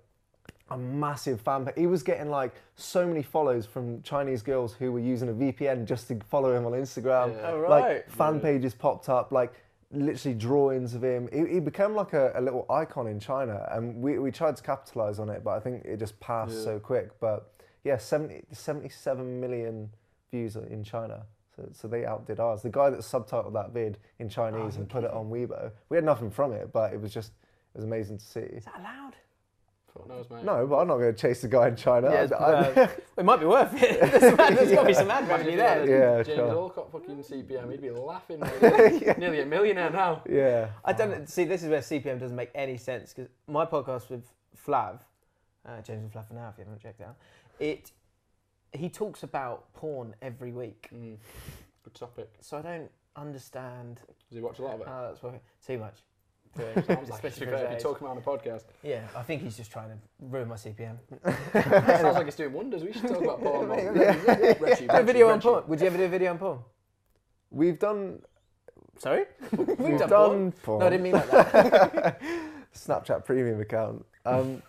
a massive fan page. He was getting like so many follows from Chinese girls who were using a VPN just to follow him on Instagram. Yeah. Oh, right. Like fan pages popped up, like literally drawings of him. He, he became like a, a little icon in China, and we, we tried to capitalize on it, but I think it just passed Yeah. so quick. But yeah, 70, 77 million views in China. So, so they outdid ours. The guy that subtitled that vid in Chinese oh, and put it on Weibo, we had nothing from it, but it was just it was amazing to see. Is that allowed? Fuck knows, mate. No, but I'm not going to chase the guy in China. Yeah, I- it's, I- uh, it might be worth it. there's got to be some ad Imagine revenue there. Yeah, James sure. Allcott fucking CPM, he'd be laughing. mate. Nearly a millionaire now. yeah. I don't see. This is where CPM doesn't make any sense because my podcast with Flav, uh, James and Flav for now, if you haven't checked it out, it he talks about porn every week. Mm. Good topic. So I don't understand. Does he watch a lot of it? how that's working. Too much. For- Sounds like especially to be for fair, his if you're talking about on a podcast. Yeah, I think he's just trying to ruin my CPM. Sounds like it's doing wonders. We should talk about porn. more. Yeah. Reggie, Do a Reggie, video on Reggie. porn. Would you ever do a video on porn? We've done. Sorry, we've, We've done, done porn. porn. No, I didn't mean like that. Snapchat premium account. Um,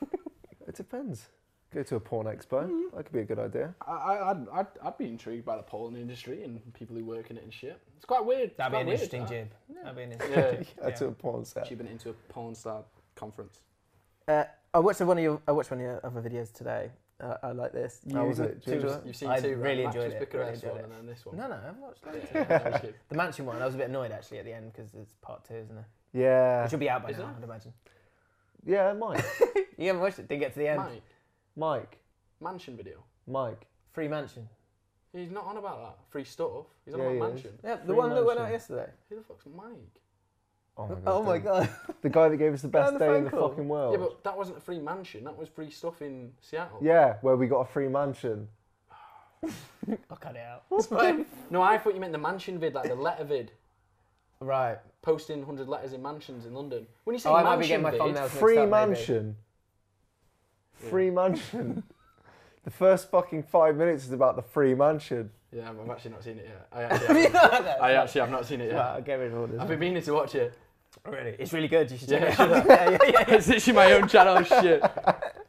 it depends. Go to a porn expo. That could be a good idea. I, I, I'd, I'd, I'd be intrigued by the porn industry and people who work in it and shit. It's quite weird. It's That'd be quite an weird, interesting that. jib. That'd be an Yeah. interesting. Yeah, to a porn set. Actually been into a porn star conference. Uh, I watched one of your. I watched one of your other videos today. Uh, I like this. How was it? You two- enjoy it? You've seen I two, really right? enjoyed Max's it, Bucharest really one enjoyed and then this one. No, no, I've watched loads. That was the mansion one. I was a bit annoyed actually at the end because it's part two, isn't it? Yeah. It should be out by Is now, it? I'd imagine. Yeah, Mike. You haven't watched it. Didn't get to the end. Mike, Mike. mansion video. Mike. Free mansion. He's not on about that. Free stuff. He's on Yeah, about he is. mansion. Yeah, the Free one that went out mansion. yesterday. Who the fuck's Mike? Oh my oh god. Oh my don't. god. The guy that gave us the Down best the day phone in the call. fucking world. Yeah, but that wasn't a free mansion. That was free stuff in Seattle. Yeah, where we got a free mansion. I'll cut it out. It's fine. No, I thought you meant the mansion vid, like the letter vid. Right. Posting 100 letters in mansions in London. When you say Oh, I might mansion be getting my vid, thumbnails mixed Free up, maybe. mansion. Free mansion. the first fucking five minutes is about the free mansion. Yeah, I've actually not seen it yet. I actually, have, I actually have not seen it yet. Get rid of all this. I've been meaning to watch it. Really? It's really good. You should Yeah, it out. yeah, yeah, yeah, yeah. it's literally my own channel shit.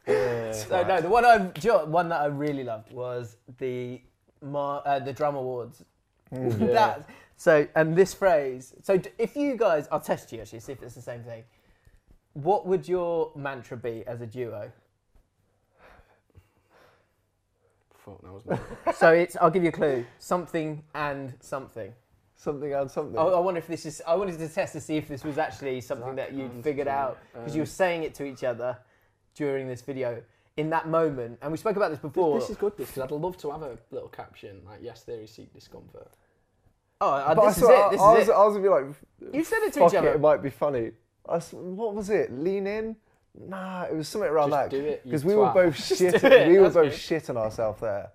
Yeah. So, no, the one I do you know one that I really loved was the Mar, uh, the drum awards. that so and this phrase. So d- if you guys, I'll test you actually see if it's the same thing. What would your mantra be as a duo? Fuck knows, mate. So it's I'll give you a clue. Something and something. something and something. I, I wonder if this is. I wanted to test to see if this was actually something that you'd figured true. out because you Um, were saying it to each other during this video in that moment, and we spoke about this before. This is good, this, because I'd love to have a little caption like, yes, theory, seek discomfort. oh, uh, But I this is swear, it. This I, is was, it. I was gonna be like, You said it to fuck each it, other. it might be funny. I s what was it? Lean in? Nah, it was something around Just that. it, you Because we were twat. both Just do shitting. it, We were that's both good. shitting ourselves there.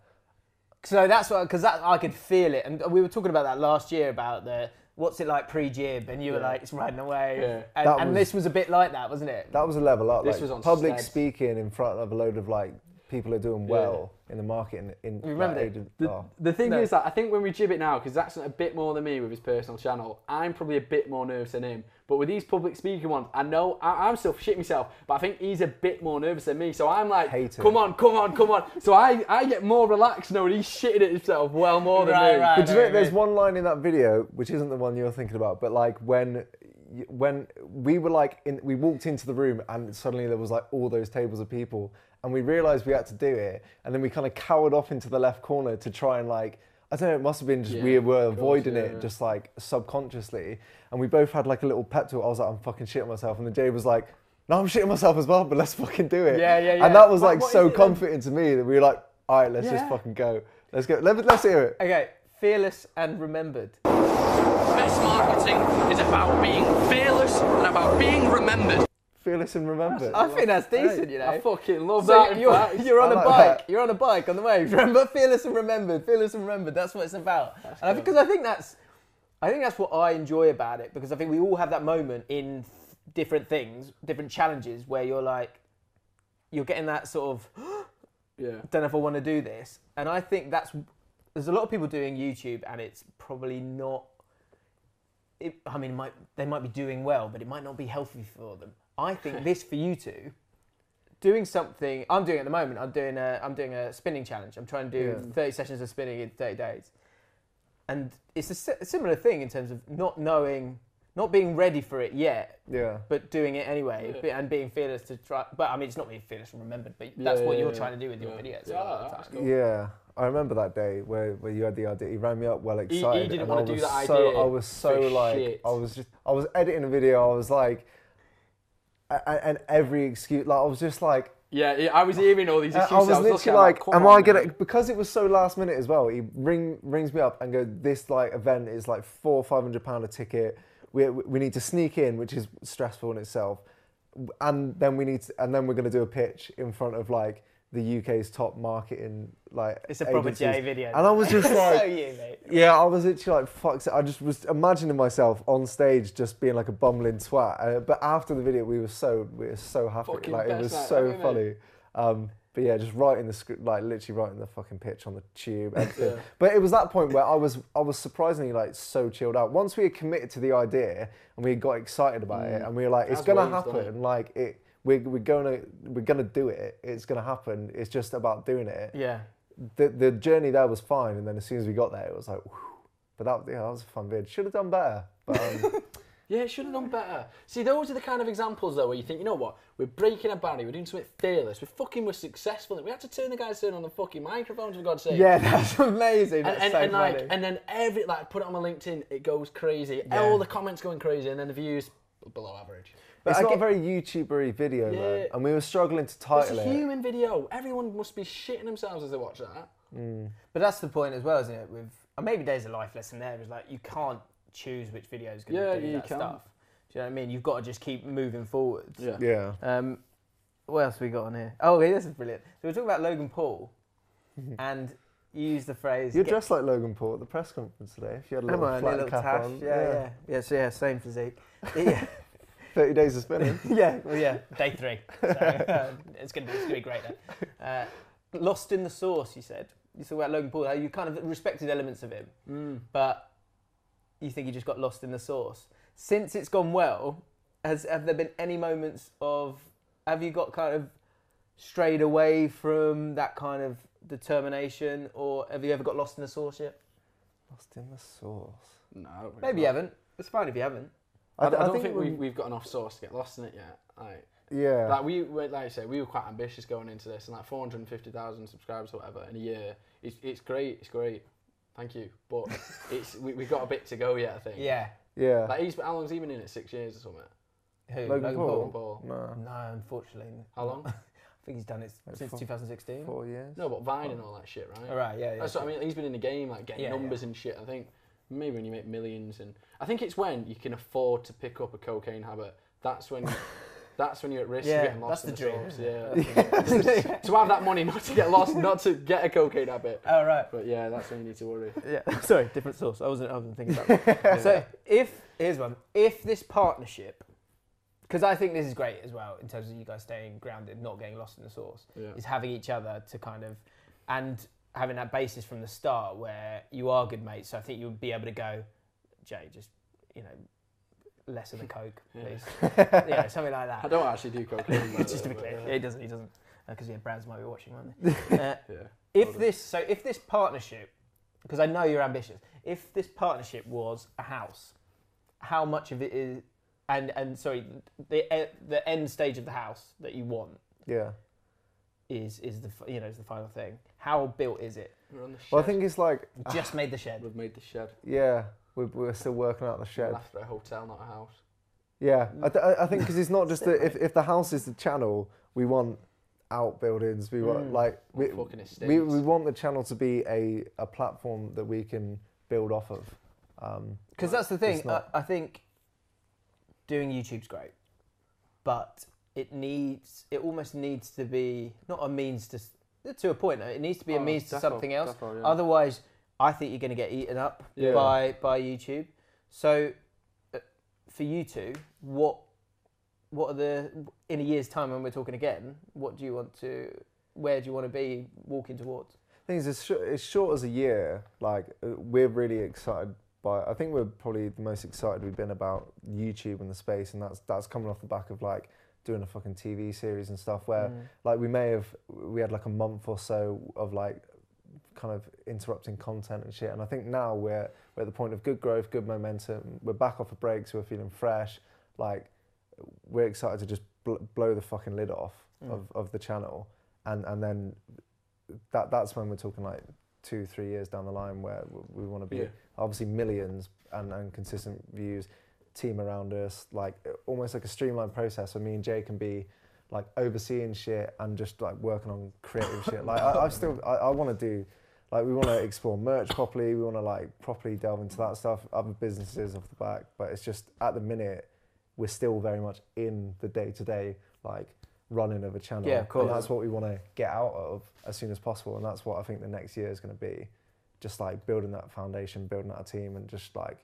So that's what because that I could feel it, and we were talking about that last year about the what's it like pre-jib, and you were like it's riding away, Yeah. and, That and was- this was a bit like that, wasn't it? That was a level up. This like, was on public stead. speaking in front of a load of like people who are doing well in the market. In, in You remember like, it? agent- The, oh. the thing No. is that I think when we jib it now, because that's a bit more than me with his personal channel, I'm probably a bit more nervous than him. But with these public speaking ones, I know I, I'm still shitting myself, but I think he's a bit more nervous than me. So I'm like, Hate it. come on, come on, come on. So I, I get more relaxed knowing he's shitting at himself well more than Right, me. right. But do you know, know, there's one line in that video which isn't the one you're thinking about, but like when when we were like in, we walked into the room and suddenly there was like all those tables of people and we realized we had to do it and then we kind of cowered off into the left corner to try and like I don't know it must have been just Yeah, we were of course, avoiding yeah, it just like subconsciously and we both had like a little pep talk I was like I'm fucking shitting myself and then Jay was like no I'm shitting myself as well but let's fucking do it Yeah, yeah, yeah. and that was What- like what is so it then? comforting to me that we were like all right let's just fucking go let's go Let, let's hear it Okay, fearless and remembered. Best marketing is about being fearless and about being remembered. Fearless and remembered I think that's decent, you know. I fucking love So that. you're, fact. you're on I a like bike. that. You're on a bike on the way. Remember, fearless and remembered. Fearless and remembered. That's what it's about. and I, because I think that's, I think that's what I enjoy about it because I think we all have that moment in different things, different challenges where you're like, you're getting that sort of, yeah. don't know if I want to do this. And I think that's there's a lot of people doing YouTube, and it's probably not. It, I mean, it might they might be doing well, but it might not be healthy for them. I think this for you two, doing something. I'm doing at the moment. I'm doing a I'm doing a spinning challenge. I'm trying to do Yeah. 30 sessions of spinning in 30 days, and it's a, si- a similar thing in terms of not knowing, not being ready for it yet, yeah but doing it anyway be- and being fearless to try. But I mean, it's not being fearless and remembered, but that's Yeah, what yeah, you're yeah. trying to do with your Yeah. videos. Yeah, a lot of the that's time. cool. Yeah, I remember that day where, where you had the idea. He ran me up well excited. He didn't and wanna do that so, idea I was so like, shit. I was just, I was editing a video. I was like, a- a- and every excuse, like I was just like, Yeah, I was hearing all these excuses. I excuses. was literally at like, am I gonna? Because it was so last minute as well. He ring rings me up and go, this like event is like four or five hundred pound a ticket. We we need to sneak in, which is stressful in itself. And then we need to, and then we're gonna do a pitch in front of like the UK's top marketing like. It's a proper agencies. J video. And I was just like, so you, mate. yeah, I was literally like, fuck. I just was imagining myself on stage just being like a bumbling twat. Uh, but after the video, we were so we were so happy. Fucking like it was night so funny. Um, but yeah, just writing the script, like literally writing the fucking pitch on the tube. Yeah. But it was that point where I was I was surprisingly like so chilled out. Once we had committed to the idea and we had got excited about it, and we were like, it's gonna happen. Like it, we're, we're gonna we're gonna do it. It's gonna happen. It's just about doing it Yeah. the the journey there was fine, and then as soon as we got there, it was like, whew. but that yeah, that was a fun vid. Should have done better, but um, Yeah, it should have done better. See, those are the kind of examples though where you think, you know what, we're breaking a barrier, we're doing something fearless, we fucking were successful. We had to turn the guys turn on the fucking microphones for God's sake. Yeah, that's amazing. And, That's and, so and like, and then every like, put it on my LinkedIn, it goes crazy. All the comments going crazy, and then the views below average. It's I not get- a very YouTubery video, Yeah. man. And we were struggling to title it. It's title a it. human video. Everyone must be shitting themselves as they watch that. but that's the point as well, isn't it? With and maybe there's a life lesson there. Is like you can't choose which video is going to Yeah, do you that can't. stuff. Do you know what I mean? You've got to just keep moving forwards. Yeah. Yeah, Um, what else we got on here? Oh, okay, this is brilliant. So we're talking about Logan Paul, and you used the phrase. you're dressed like Logan Paul at the press conference today. If you had a Come little on, flat a little cap tash. on, Yeah, yeah, yeah. So yeah, same physique. yeah, Thirty days of spinning. yeah, well, yeah. Day three. So, uh, it's gonna be it's gonna be great then. Uh, lost in the sauce, you said. You talk about Logan Paul. How you kind of respected elements of him, Mm. but you think he just got lost in the sauce. Since it's gone well, has have there been any moments of have you got kind of strayed away from that kind of determination, or have you ever got lost in the sauce yet? Lost in the sauce. No, I don't think Maybe so. you haven't. It's fine if you haven't. I, I, I don't think, think, we- we, we've got enough sauce to get lost in it yet. Like, yeah. like we, we- like I say, we were quite ambitious going into this, and like 450,000 subscribers or whatever in a year. It's, it's great. It's great. Thank you, but it's we we got a bit to go yet. I think. Yeah. Yeah. Like he's how long's he been in it? Six years or something. Who? Logan Paul? Logan Paul. no, No, unfortunately. How long? I think he's done it Like since four- 2016. four years. No, but Vine and oh. all that shit, right? All right, yeah, yeah. That's what I mean. He's been in the game, like getting Yeah, numbers and shit. I think maybe when you make millions, and I think it's when you can afford to pick up a cocaine habit. That's when. that's when you're at risk Yeah, of getting lost that's in the dream, sauce. isn't Yeah. to have that money, not to get lost, not to get a cocaine habit. Oh, right. But yeah, that's when you need to worry. Yeah, sorry, different source. I wasn't, I wasn't thinking about that. so, if here's one: if this partnership, because I think this is great as well in terms of you guys staying grounded, not getting lost in the source, Yeah. is having each other to kind of, and having that basis from the start where you are good mates. So I think you'll be able to go, Jay, just you know, less of the coke, please. yeah, something like that. I don't actually do coke. just to be clear, yeah. yeah, he doesn't. He doesn't, because yeah, brands might be watching, won't they? Uh, Yeah. if this, so if this partnership, because I know you're ambitious, if this partnership was a house, how much of it is, and and sorry, the the end stage of the house that you want Yeah. Is is the you know is the final thing. How built is it? We're on the shed. Well, I think it's like, Just made the shed. we've made the shed. yeah, we're, we're still working out the shed. After a hotel, not a house. Yeah, I, th- I think because it's not just the, if if the house is the channel, we want outbuildings. We want Mm. like we, fucking estates. we we want the channel to be a a platform that we can build off of. Um, Because that's the thing. It's I. I think doing YouTube's great, but it needs it almost needs to be not a means to to a point. It needs to be a Oh, means to defo, something else. defo, yeah. Otherwise, I think you're going to get eaten up Yeah. by by YouTube. So, uh, for you two, what what are the in a year's time when we're talking again? What do you want to? Where do you want to be walking towards? Things as, it's short, short as a year. Like uh, we're really excited by. I think we're probably the most excited we've been about YouTube and the space, and that's that's coming off the back of like doing a fucking TV series and stuff. Where Mm. like we may have we had like a month or so of like kind of interrupting content and shit. And I think now we're we're at the point of good growth, good momentum. We're back off a break, so we're feeling fresh. Like we're excited to just bl- blow the fucking lid off Mm. of, of the channel, and and then that that's when we're talking like two three years down the line where we want to be Yeah. obviously millions and, and consistent views, team around us, like uh, almost like a streamlined process. So me and Jay can be like overseeing shit and just like working on creative shit. Like I, I've still I, I want to do like we want to explore merch properly. We want to like properly delve into that stuff. Other businesses off the back, but it's just at the minute we're still very much in the day to day like running of a channel. Yeah, of course. And that's what we want to get out of as soon as possible. And that's what I think the next year is going to be. Just like building that foundation, building a team, and just like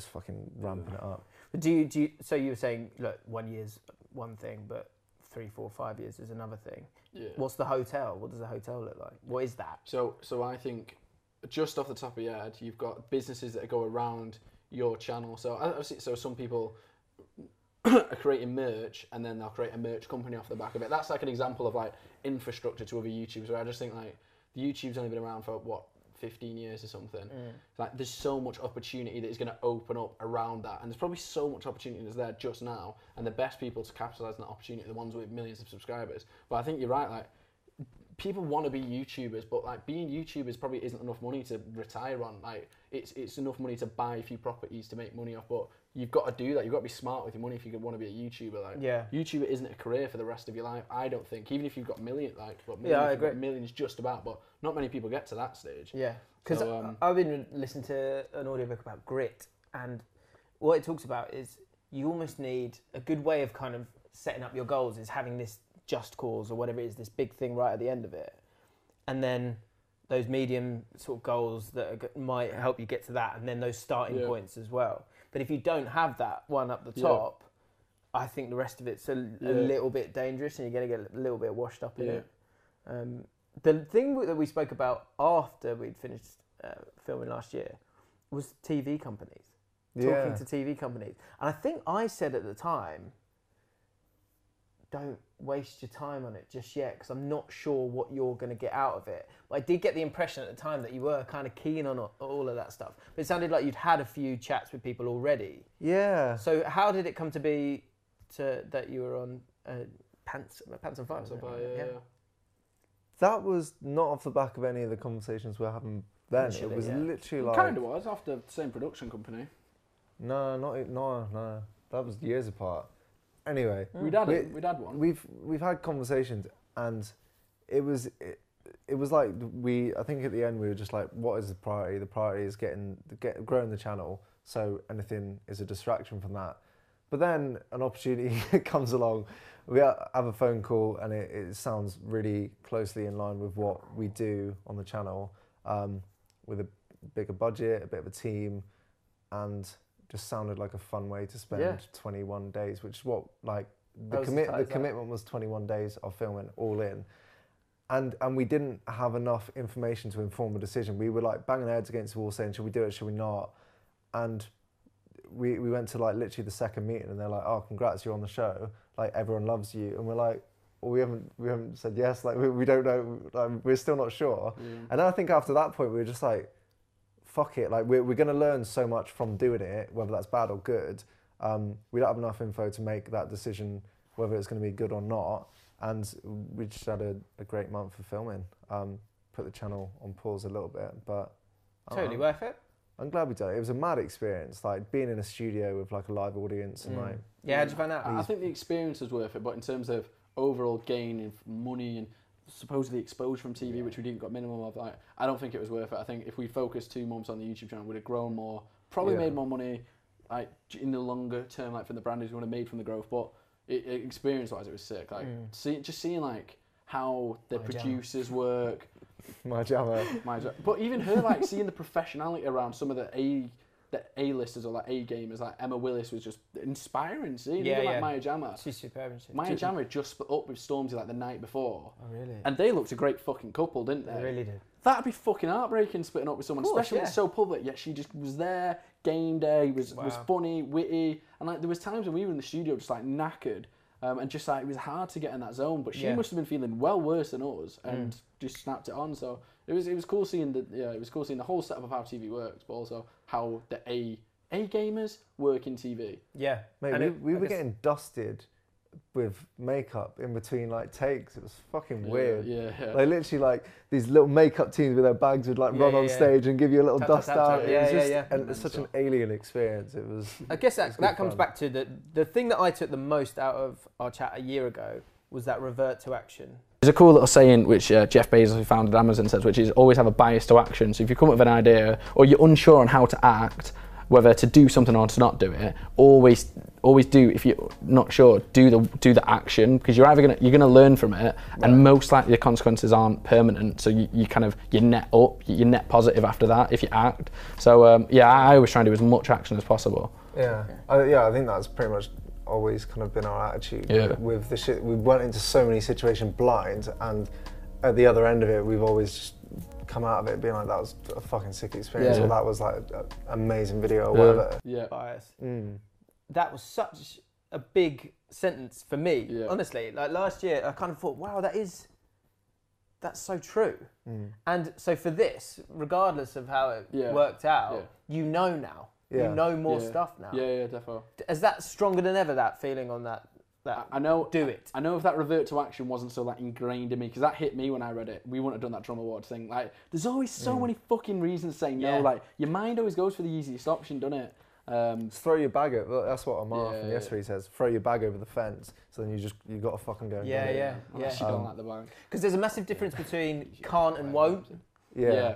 just fucking ramping it up. But do you, do you, so you were saying, look, one year's one thing, but three, four, five years is another thing. Yeah. What's the hotel? What does the hotel look like? What is that? So, so I think just off the top of your head, you've got businesses that go around your channel. So, I- I've so some people are creating merch, and then they'll create a merch company off the back of it. That's like an example of like infrastructure to other YouTubers. Where I just think like the YouTube's only been around for what 15 years or something. Mm. Like there's so much opportunity that is going to open up around that, and there's probably so much opportunity that's there just now. And the best people to capitalize on that opportunity are the ones with millions of subscribers. But I think you're right. Like people want to be YouTubers, but like being YouTubers probably isn't enough money to retire on. Like it's it's enough money to buy a few properties to make money off, but you've got to do that. You've got to be smart with your money if you want to be a YouTuber. Like Yeah. YouTuber isn't a career for the rest of your life. I don't think. Even if you've got million, like but Yeah, I agree. millions just about, but not many people get to that stage. Yeah, because So, um, I've been listening to an audiobook about grit, and what it talks about is you almost need a good way of kind of setting up your goals is having this just cause or whatever it is, this big thing right at the end of it, and then those medium sort of goals that are, might help you get to that, and then those starting Yeah. points as well. But if you don't have that one up the Yeah. top, I think the rest of it's a, a Yeah. little bit dangerous, and you're going to get a little bit washed up in Yeah. it. Um, the thing that we spoke about after we'd finished uh, filming last year was TV companies. Talking Yeah. to TV companies. And I think I said at the time, don't waste your time on it just yet because I'm not sure what you're going to get out of it. But I did get the impression at the time that you were kind of keen on all of that stuff. But it sounded like you'd had a few chats with people already. Yeah. So how did it come to be to that you were on uh, Pants, Pants and Fire? So, wasn't it? but, yeah, yeah. That was not off the back of any of the conversations we we're having then. Initially, it was yeah. literally like kind of was after the same production company. no, not no, no. That was years apart. Anyway, We'd had We- it. We'd had one. we've we've had conversations, and it was it, it was like we. I think at the end we were just like, what is the priority? The priority is getting get growing the channel. So anything is a distraction from that. But then an opportunity comes along. We have a phone call, and it, it sounds really closely in line with what we do on the channel, um, with a bigger budget, a bit of a team, and just sounded like a fun way to spend Yeah. 21 days, which is what like the, commit, the commitment was 21 days of filming all in. And, and we didn't have enough information to inform a decision. We were like banging our heads against the wall saying, should we do it, should we not? And we, we went to like literally the second meeting and they're like, oh, congrats, you're on the show. Like everyone loves you. And we're like, well, we haven't, we haven't said yes. Like we, we don't know. Like, we're still not sure. And then I think after that point, we were just like, fuck it. Like we're, we're going to learn so much from doing it, whether that's bad or good. Um, we don't have enough info to make that decision whether it's going to be good or not. And we just had a, a great month of filming. Um, put the channel on pause a little bit, but Totally know. worth it. I'm glad we did it. It was a mad experience, like being in a studio with like a live audience and Mm. like Yeah, how'd you find out? I think the experience was worth it, but in terms of overall gain of money and supposedly exposure from TV, which we didn't got minimum of, like I don't think it was worth it. I think if we focused two months on the YouTube channel, we'd have grown more, probably Yeah. made more money, like in the longer term, like from the brand we would have made from the growth. But it, it, experience-wise, it was sick. Like Mm. see, just seeing like how the My producers work, Maya Jama. my jo- but even her like seeing the professionality around some of the A the A listers or like A gamers like Emma Willis was just inspiring seeing Yeah, even yeah. like Maya Jama. She's superb. isn't she? Maya Ju- Jama had just split up with Stormzy like the night before. Oh, really? And they looked a great fucking couple, didn't they? They really did. That'd be fucking heartbreaking splitting up with someone, course, especially when it's so public. Yet she just was there, game day, was was funny, witty, and like there was times when we were in the studio just like knackered, um, and just like it was hard to get in that zone. But she Yeah. must have been feeling well worse than us, Mm. and just snapped it on. So it was it was cool seeing the yeah it was cool seeing the whole setup of how TV works, but also how the A A gamers work in TV. Yeah. Mate, And we, it- we were guess- getting dusted with makeup in between like takes. It was fucking weird. Yeah, yeah. Like literally, like these little makeup teams with their bags would like Yeah, run yeah, on yeah. stage and give you a little Tap, tap, dust tap, out. tap. It Yeah, was yeah, just, yeah. and it's such an alien experience. It was. I guess that, that comes fun. back to the the thing that I took the most out of our chat a year ago was that revert to action. There's a cool little saying which uh, Jeff Bezos, who founded Amazon, says, which is always have a bias to action. So if you come up with an idea or you're unsure on how to act, whether to do something or to not do it, always always do. If you're not sure, do the do the action because you're either gonna you're gonna learn from it, and most likely the consequences aren't permanent. So you, you kind of you net up, you net positive after that if you act. So um, yeah, I, I always try and do as much action as possible. Yeah, I, yeah. I think that's pretty much always kind of been our attitude. Yeah. With the shit, we went into so many situations blind, and at the other end of it, we've always just come out of it being like, "That was a fucking sick experience," Yeah. or "That was like an amazing video," or Yeah. whatever. Yeah. Bias. Mm. That was such a big sentence for me. Yeah. Honestly, like last year, I kind of thought, wow, that is that's so true. Mm. And so for this, regardless of how it Yeah. worked out, Yeah. you know now. Yeah. You know more stuff now. Yeah, yeah, definitely. Is that stronger than ever? That feeling on that. That I know. do it. I know if that revert to action wasn't so like ingrained in me because that hit me when I read it. We wouldn't have done that drum award thing. Like, there's always so many fucking reasons saying say no. Like, your mind always goes for the easiest option, doesn't it? Um, Just throw your bag over. That's what Amar Yeah, from yeah. yesterday says. Throw your bag over the fence. So then you just you got to fucking go. and Yeah, get yeah. unless you don't like the bank. Because there's a massive difference between can't and won't. yeah. Yeah.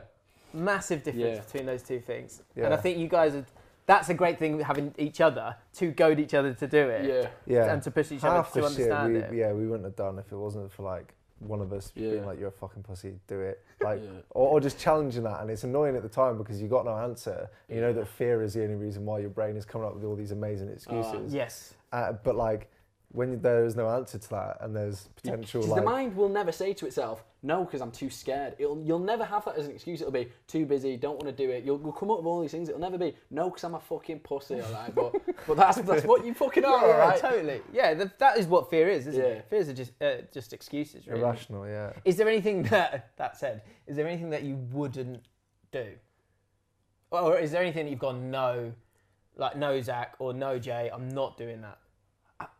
Massive difference Yeah. between those two things. Yeah. And I think you guys are. That's a great thing having each other to goad each other to do it. Yeah. Yeah. And to push each Half other to shit understand we, it. yeah, we wouldn't have done if it wasn't for like one of us being like, "You're a fucking pussy, do it," like, Yeah. or, or just challenging that. And it's annoying at the time because you got no answer. And you know that fear is the only reason why your brain is coming up with all these amazing excuses. Yes. Uh, but like, when there is no answer to that, and there's potential Because like, the mind will never say to itself, no, because I'm too scared. It'll, you'll never have that as an excuse. It'll be too busy, don't want to do it. You'll, you'll come up with all these things. It'll never be, no, because I'm a fucking pussy, all right? But, but that's, that's what you fucking are, yeah, all right? totally. Yeah, th- that is what fear is, isn't Yeah. it? Fears are just uh, just excuses, really. irrational. Yeah. Is there anything that that said? Is there anything that you wouldn't do, or is there anything that you've gone no, like no Zac or no Jay? I'm not doing that.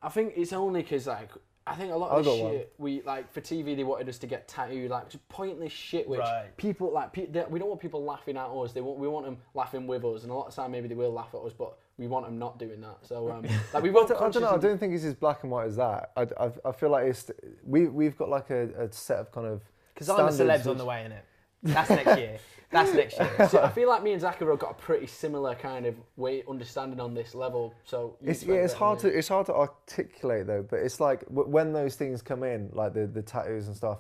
I- I think it's only because like I think a lot I of the got one. shit we like for TV they wanted us to get tattooed like just pointless shit which Right. people like pe- they, we don't want people laughing at us they want we want them laughing with us and a lot of time maybe they will laugh at us but we want them not doing that so um, like we I won't don't, I don't know. I don't think it's as black and white as that. I, I, I feel like it's we we've got like a, a set of kind of Because I'm a standards celeb's on the way in it. That's next year. That's next year. So I feel like me and have got a pretty similar kind of way understanding on this level. So It's yeah, it's hard to it's hard to articulate though. But it's like w- when those things come in, like the the tattoos and stuff.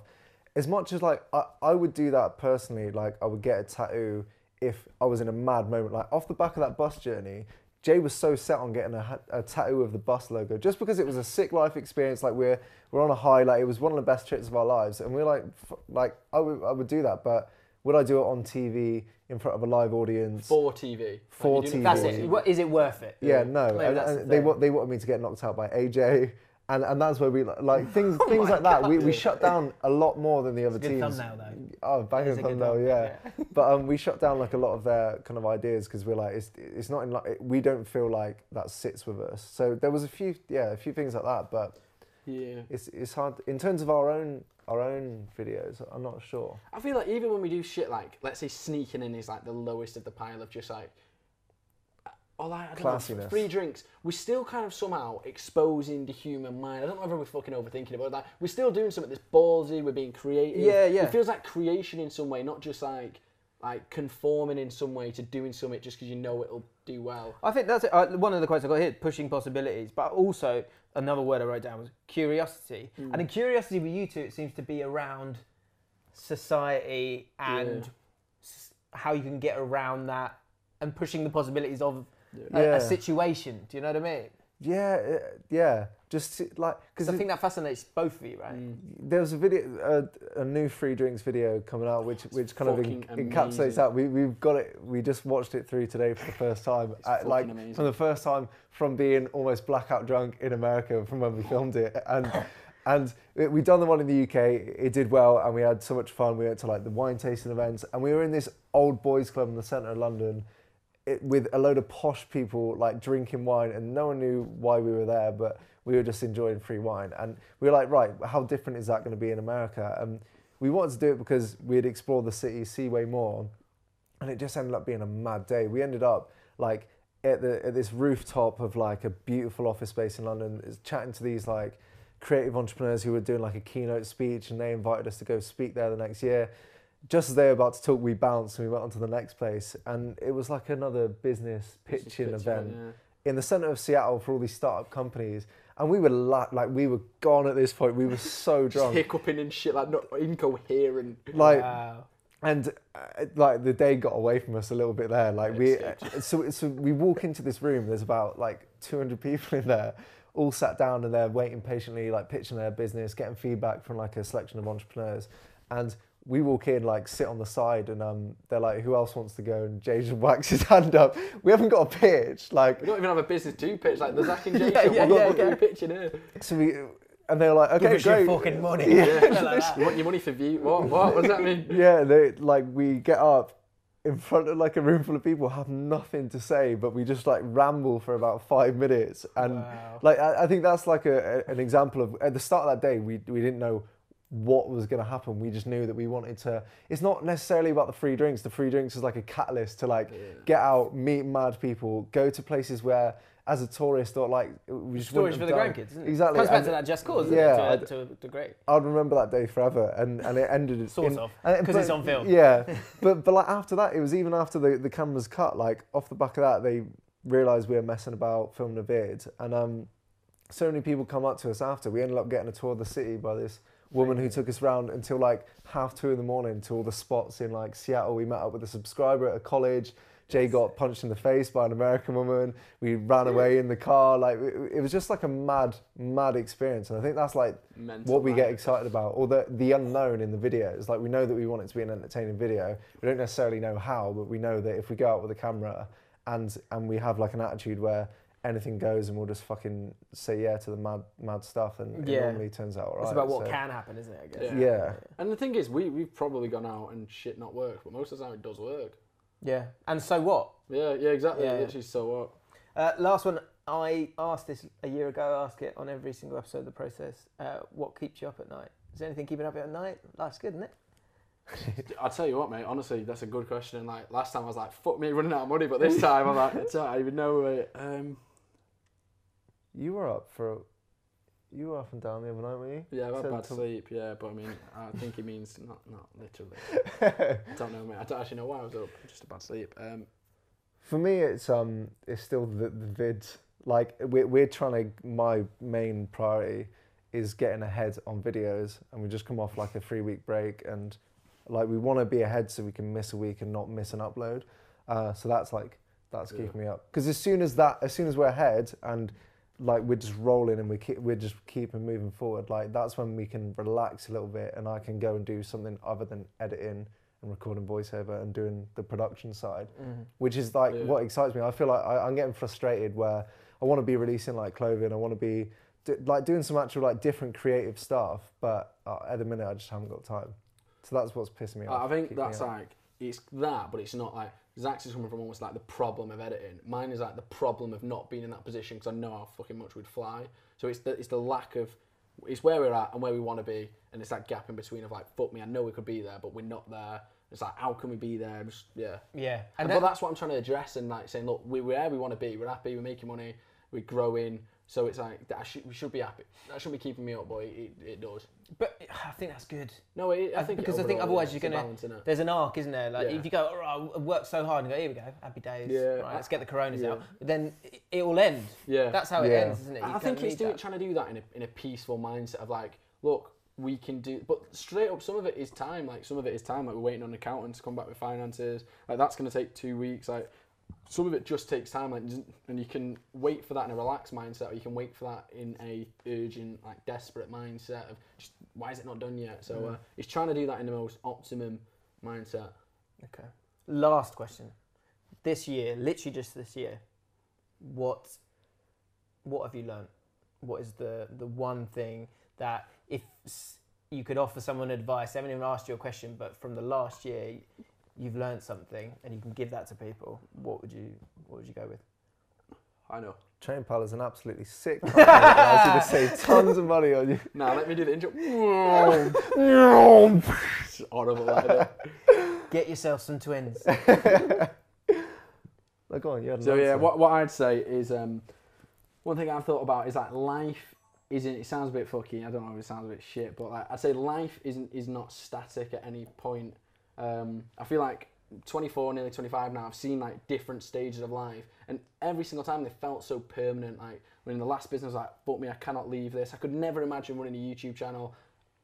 As much as like I, I would do that personally, like I would get a tattoo if I was in a mad moment, like off the back of that bus journey. Jay was so set on getting a, a tattoo of the bus logo just because it was a sick life experience. Like we're we're on a high, like it was one of the best trips of our lives, and we're like, f- like I would I would do that, but would I do it on TV in front of a live audience? for TV. For Like, TV. it That's for it. What, is it worth it? Yeah, no, Maybe and, and the they thing. wa- they wanted me to get knocked out by AJ, and, and that's where we like things Oh things like that. We, we shut down a lot more than the other good teams. thumbnail, though. Oh, banging is a good thumbnail, thumbnail, yeah. but um, we shut down like a lot of their kind of ideas because we're like it's it's not in like we don't feel like that sits with us. So there was a few yeah a few things like that, but Yeah. it's it's hard in terms of our own our own videos. I'm not sure. I feel like even when we do shit like, let's say sneaking in is like the lowest of the pile of just like, or like, I don't know, Classiness. free drinks, we're still kind of somehow exposing the human mind. I don't know whether we're fucking overthinking it, but like, we're still doing something that's ballsy, we're being creative. Yeah, yeah. It feels like creation in some way, not just like, like conforming in some way to doing something just because you know it'll do well. I think that's it. Uh, one of the quotes I got here: pushing possibilities. But also another word I wrote down was curiosity. And in curiosity with you two, it seems to be around society and Yeah. s- how you can get around that and pushing the possibilities of a, Yeah. a situation. Do you know what I mean? Yeah, uh, yeah. Just like Because I think that fascinates both of you, right? There was a video, uh, a new free drinks video coming out, which which kind of en- encapsulates that. We we've got it. We just watched it through today for the first time. Uh, fucking like amazing. from the first time from being almost blackout drunk in America from when we filmed it, and and we we done the one in the UK. It did well, and we had so much fun. We went to like the wine tasting events, and we were in this old boys club in the centre of London. It, with a load of posh people like drinking wine and no one knew why we were there but we were just enjoying free wine. And we were like right how different is that going to be in america? And we wanted to do it because we'd explore the city see way more and it just ended up being a mad day. We ended up like at, the, at this rooftop of like a beautiful office space in london chatting to these like creative entrepreneurs who were doing like a keynote speech and they invited us to go speak there the next year just as they were about to talk, we bounced and we went on to the next place. And it was like another business pitching pitch event event, in the center of Seattle for all these startup companies. And we were la- like, we were gone at this point. We were so Just drunk. hiccuping and shit, like not incoherent. Like, Wow. and uh, like the day got away from us a little bit there. Like we, uh, so so we walk into this room. There's about like 200 people in there, all sat down and they're waiting patiently, like pitching their business, getting feedback from like a selection of entrepreneurs. And we walk in, like sit on the side, and um, they're like, "Who else wants to go?" And Jay just whacks his hand up. We haven't got a pitch, like We don't even have a business to pitch, like the Zac and Jay Yeah, show. yeah, what yeah, what are yeah. we pitching here? so we. And they're like, "Okay, Give us your fucking money. You want your money for view? What? What? What does that mean? yeah, they like we get up in front of like a room full of people, have nothing to say, but we just like ramble for about five minutes, and Wow. like I, I think that's like a, a- an example of at the start of that day we we didn't know what was going to happen. We just knew that we wanted to. It's not necessarily about the free drinks. The free drinks is like a catalyst to like get out, meet mad people, go to places where. As a tourist, or like we just Storage for the done. grandkids, isn't it? Exactly. Comes back and- to that just cause, Yeah, it? To, to a degree. I'd remember that day forever, and, and it ended Sort in, of, and- 'cause but- it's on film. Yeah, but but like after that, it was even after the the cameras cut. Like off the back of that, they realised we were messing about filming a vid, and um, so many people come up to us after. We ended up getting a tour of the city by this woman who took us round until like half two in the morning to all the spots in like Seattle. We met up with a subscriber at a college. Jay got punched in the face by an American woman. We ran away in the car. Like it, it was just like a mad, mad experience. And I think that's like Mental what we get excited about, or the the unknown in the video. It's Like we know that we want it to be an entertaining video. We don't necessarily know how, but we know that if we go out with a camera and and we have like an attitude where anything goes and we'll just fucking say yeah to the mad mad stuff, and Yeah. it normally turns out alright. It's about what so- can happen, isn't it? I guess. Yeah. Yeah. And the thing is, we we've probably gone out and shit not worked, but most of the time it does work. Yeah. And so what? Yeah, yeah, exactly. Yeah. Literally, so what? Uh, last one I asked this a year ago. I ask it on every single episode of the process. Uh, what keeps you up at night? Is there anything keeping you up at night? Life's good, isn't it? I'll tell you what, mate. Honestly, that's a good question. And like last time, I was like, "Fuck me, running out of money," but this time, I'm like, "It's I even know." it." Um, You were up for. You were up and down the other night, weren't you? yeah, I've had Said bad sleep. Yeah, but I mean, I think it means not not literally. I don't know, mate. I don't actually know why I was up. Just a bad sleep. Um, For me, it's um, it's still the, the vids. Like we're we're trying to. My main priority is getting ahead on videos, and we just come off like a three week break, and like we want to be ahead so we can miss a week and not miss an upload. Uh, so that's like that's Yeah. keeping me up. Because as soon as that, as soon as we're ahead and like we're just rolling and we keep, we're just keeping moving forward, like that's when we can relax a little bit, and I can go and do something other than editing and recording voiceover and doing the production side which is like Yeah. what excites me. I feel like I, I'm getting frustrated where I want to be releasing like clothing, I want to be d- like doing some actual like different creative stuff, but uh, at the minute I just haven't got time. So that's what's pissing me off. I think that's like it's that, but it's not like Zac's is coming from almost like the problem of editing. Mine is like the problem of not being in that position because I know how fucking much we'd fly. So it's the it's the lack of it's where we're at and where we want to be, and it's that gap in between of like fuck me, I know we could be there, but we're not there. It's like how can we be there? Just, yeah. Yeah, And and but that's what I'm trying to address and like saying, look, we're where we want to be. We're happy. We're making money. We're growing. So it's like that should, we should be happy. That shouldn't be keeping me up, boy. It, it does. but I think that's good. No, it, I think because I think otherwise yeah, you're gonna. balance, innit? There's an arc, isn't there? Like Yeah. if you go, all right, I worked so hard, and go, here we go, happy days. Yeah. Right, let's get the Coronas Yeah. out. But then it, it will end. Yeah. That's how it Yeah. ends, isn't it? You I think kinda it's doing, that. trying to do that in a, in a peaceful mindset of like, look, we can do, but straight up, some of it is time. Like some of it is time. Like we're waiting on accountants to come back with finances. Like that's going to take two weeks. Like some of it just takes time. Like and you can wait for that in a relaxed mindset, or you can wait for that in a urgent, like desperate mindset of just why is it not done yet? So uh, it's trying to do that in the most optimum mindset. Okay. Last question. This year, literally just this year, what what have you learnt? What is the the one thing that if you could offer someone advice, I haven't even asked you a question, but from the last year, you've learned something and you can give that to people. What would you what would you go with? I know. TrainPal is an absolutely sick company that allows you to save tons of money on you. Now let me do the intro. it's horrible. That, isn't it? Get yourself some twins. Like, go on, you had an So yeah, what, what I'd say is um, one thing I've thought about is that life isn't. It sounds a bit fucking. I don't know if it sounds a bit shit, but like I'd say life isn't is not static at any point. Um, I feel like 24, nearly 25 now. I've seen like different stages of life, and every single time they felt so permanent. Like when in the last business, like fuck me, I cannot leave this. I could never imagine running a YouTube channel.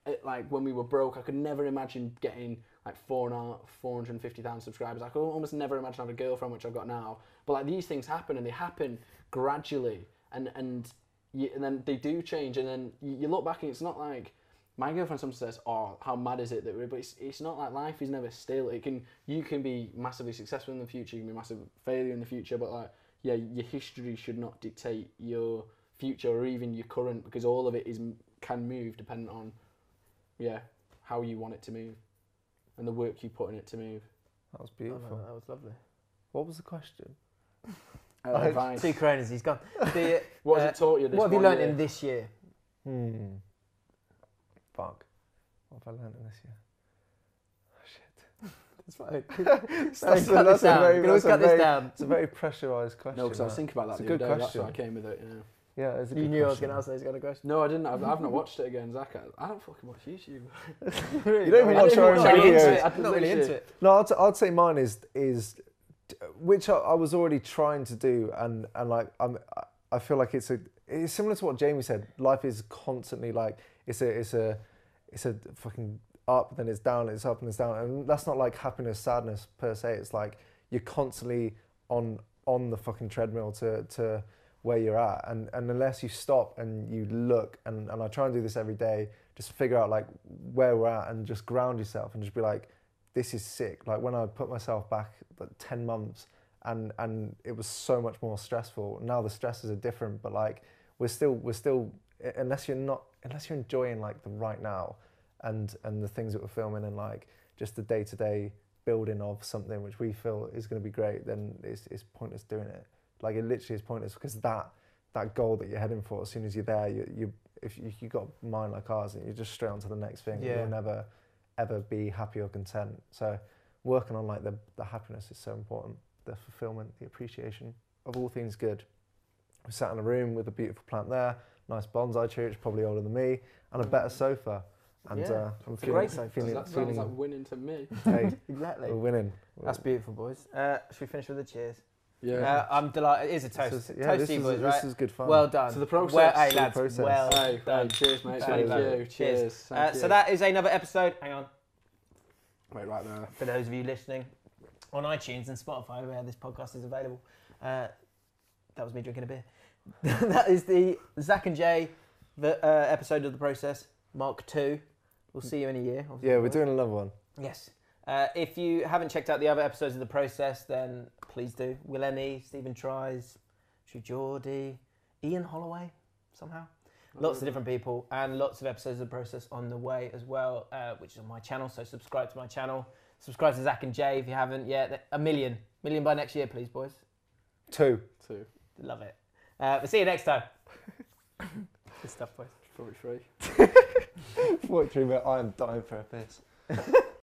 It, like when we were broke, I could never imagine getting like four and a half, 450,000 subscribers. I could almost never imagine having a girlfriend, which I've got now. But like these things happen and they happen gradually and, and, you, and then they do change. And then you, you look back and it's not like my girlfriend sometimes says, oh, how mad is it that we're, but it's, it's not like life is never still. It can, you can be massively successful in the future, you can be massive failure in the future, but like, yeah, your history should not dictate your future or even your current because all of it is can move depending on yeah, how you want it to move and the work you put in it to move. That was Oh, no, beautiful. that was lovely. What was the question? Uh, I- advice. Two Coronas, he's gone. The, What has uh, it taught you this what have you learned year? in this year? Hmm. Fuck. What have I learned in this year? Oh, shit. It's fine. That's, cut a, this that's a down. very, You can always that's a cut this very, down. It's a very pressurised question. No, because I was thinking about that It's a good day. That's question. why I came with it. Yeah. Yeah, it's a You good knew I was going to ask those kind of questions. No, I didn't. I've, I've not watched it again, Zac. I, I don't fucking watch YouTube. You don't even I watch didn't our own watch our own videos. shit. I I'm not really into it. No, I'd, I'd say mine is is which I, I was already trying to do, and and like I'm, I feel like it's a it's similar to what Jamie said. Life is constantly like it's a it's a it's a fucking up, then it's down, it's up and it's down, and that's not like happiness, sadness per se. It's like you're constantly on on the fucking treadmill to to where you're at, and and unless you stop and you look, and and I try and do this every day, just figure out like where we're at, and just ground yourself, and just be like this is sick. Like when I put myself back like 10 months and and it was so much more stressful. Now the stresses are different, but like we're still we're still unless you're not unless you're enjoying like the right now and and the things that we're filming and like just the day to day building of something which we feel is going to be great, then it's it's pointless doing it. Like it literally is pointless because that that goal that you're heading for. As soon as you're there, you, you if you, you got a mind like ours, and you're just straight on to the next thing. Yeah. You'll never ever be happy or content. So working on like the the happiness is so important. The fulfillment, the appreciation of all things good. We sat in a room with a beautiful plant there, nice bonsai tree, which is probably older than me, and a better sofa. And Yeah, uh, I'm it's feeling, great sofa. feeling, that sounds feeling like winning to me. hey, Exactly. we're winning. That's beautiful, boys. Uh, should we finish with a cheers? Yeah. Uh, I'm delighted. It is a toast. This is, yeah, toast this to you, is, boys, this right? is good fun. Well done. To the process. Well, hey, To the lads. process. Well hey, hey, done. cheers, mate. Very Thank good. you. Cheers. Cheers. Uh, Thank so you. that is another episode. Hang on. Wait, right there. For those of you listening on iTunes and Spotify, where this podcast is available, uh, that was me drinking a beer. that is the Zac and Jay the, uh, episode of the process, Mark Two. We'll see you in a year. obviously, yeah, we're boys. doing another one. Yes. Uh, if you haven't checked out the other episodes of the process, then please do. Will Emmy, Stephen Tries, Drew Geordie, Ian Holloway, somehow. Lots of different people and lots of episodes of the process on the way as well, uh, which is on my channel. So subscribe to my channel. Subscribe to Zac and Jay if you haven't yet. A million, million by next year, please, boys. Two. Two. Love it. Uh, we'll see you next time. Good stuff, boys. Probably three. Forty-three, but I am dying for a piss.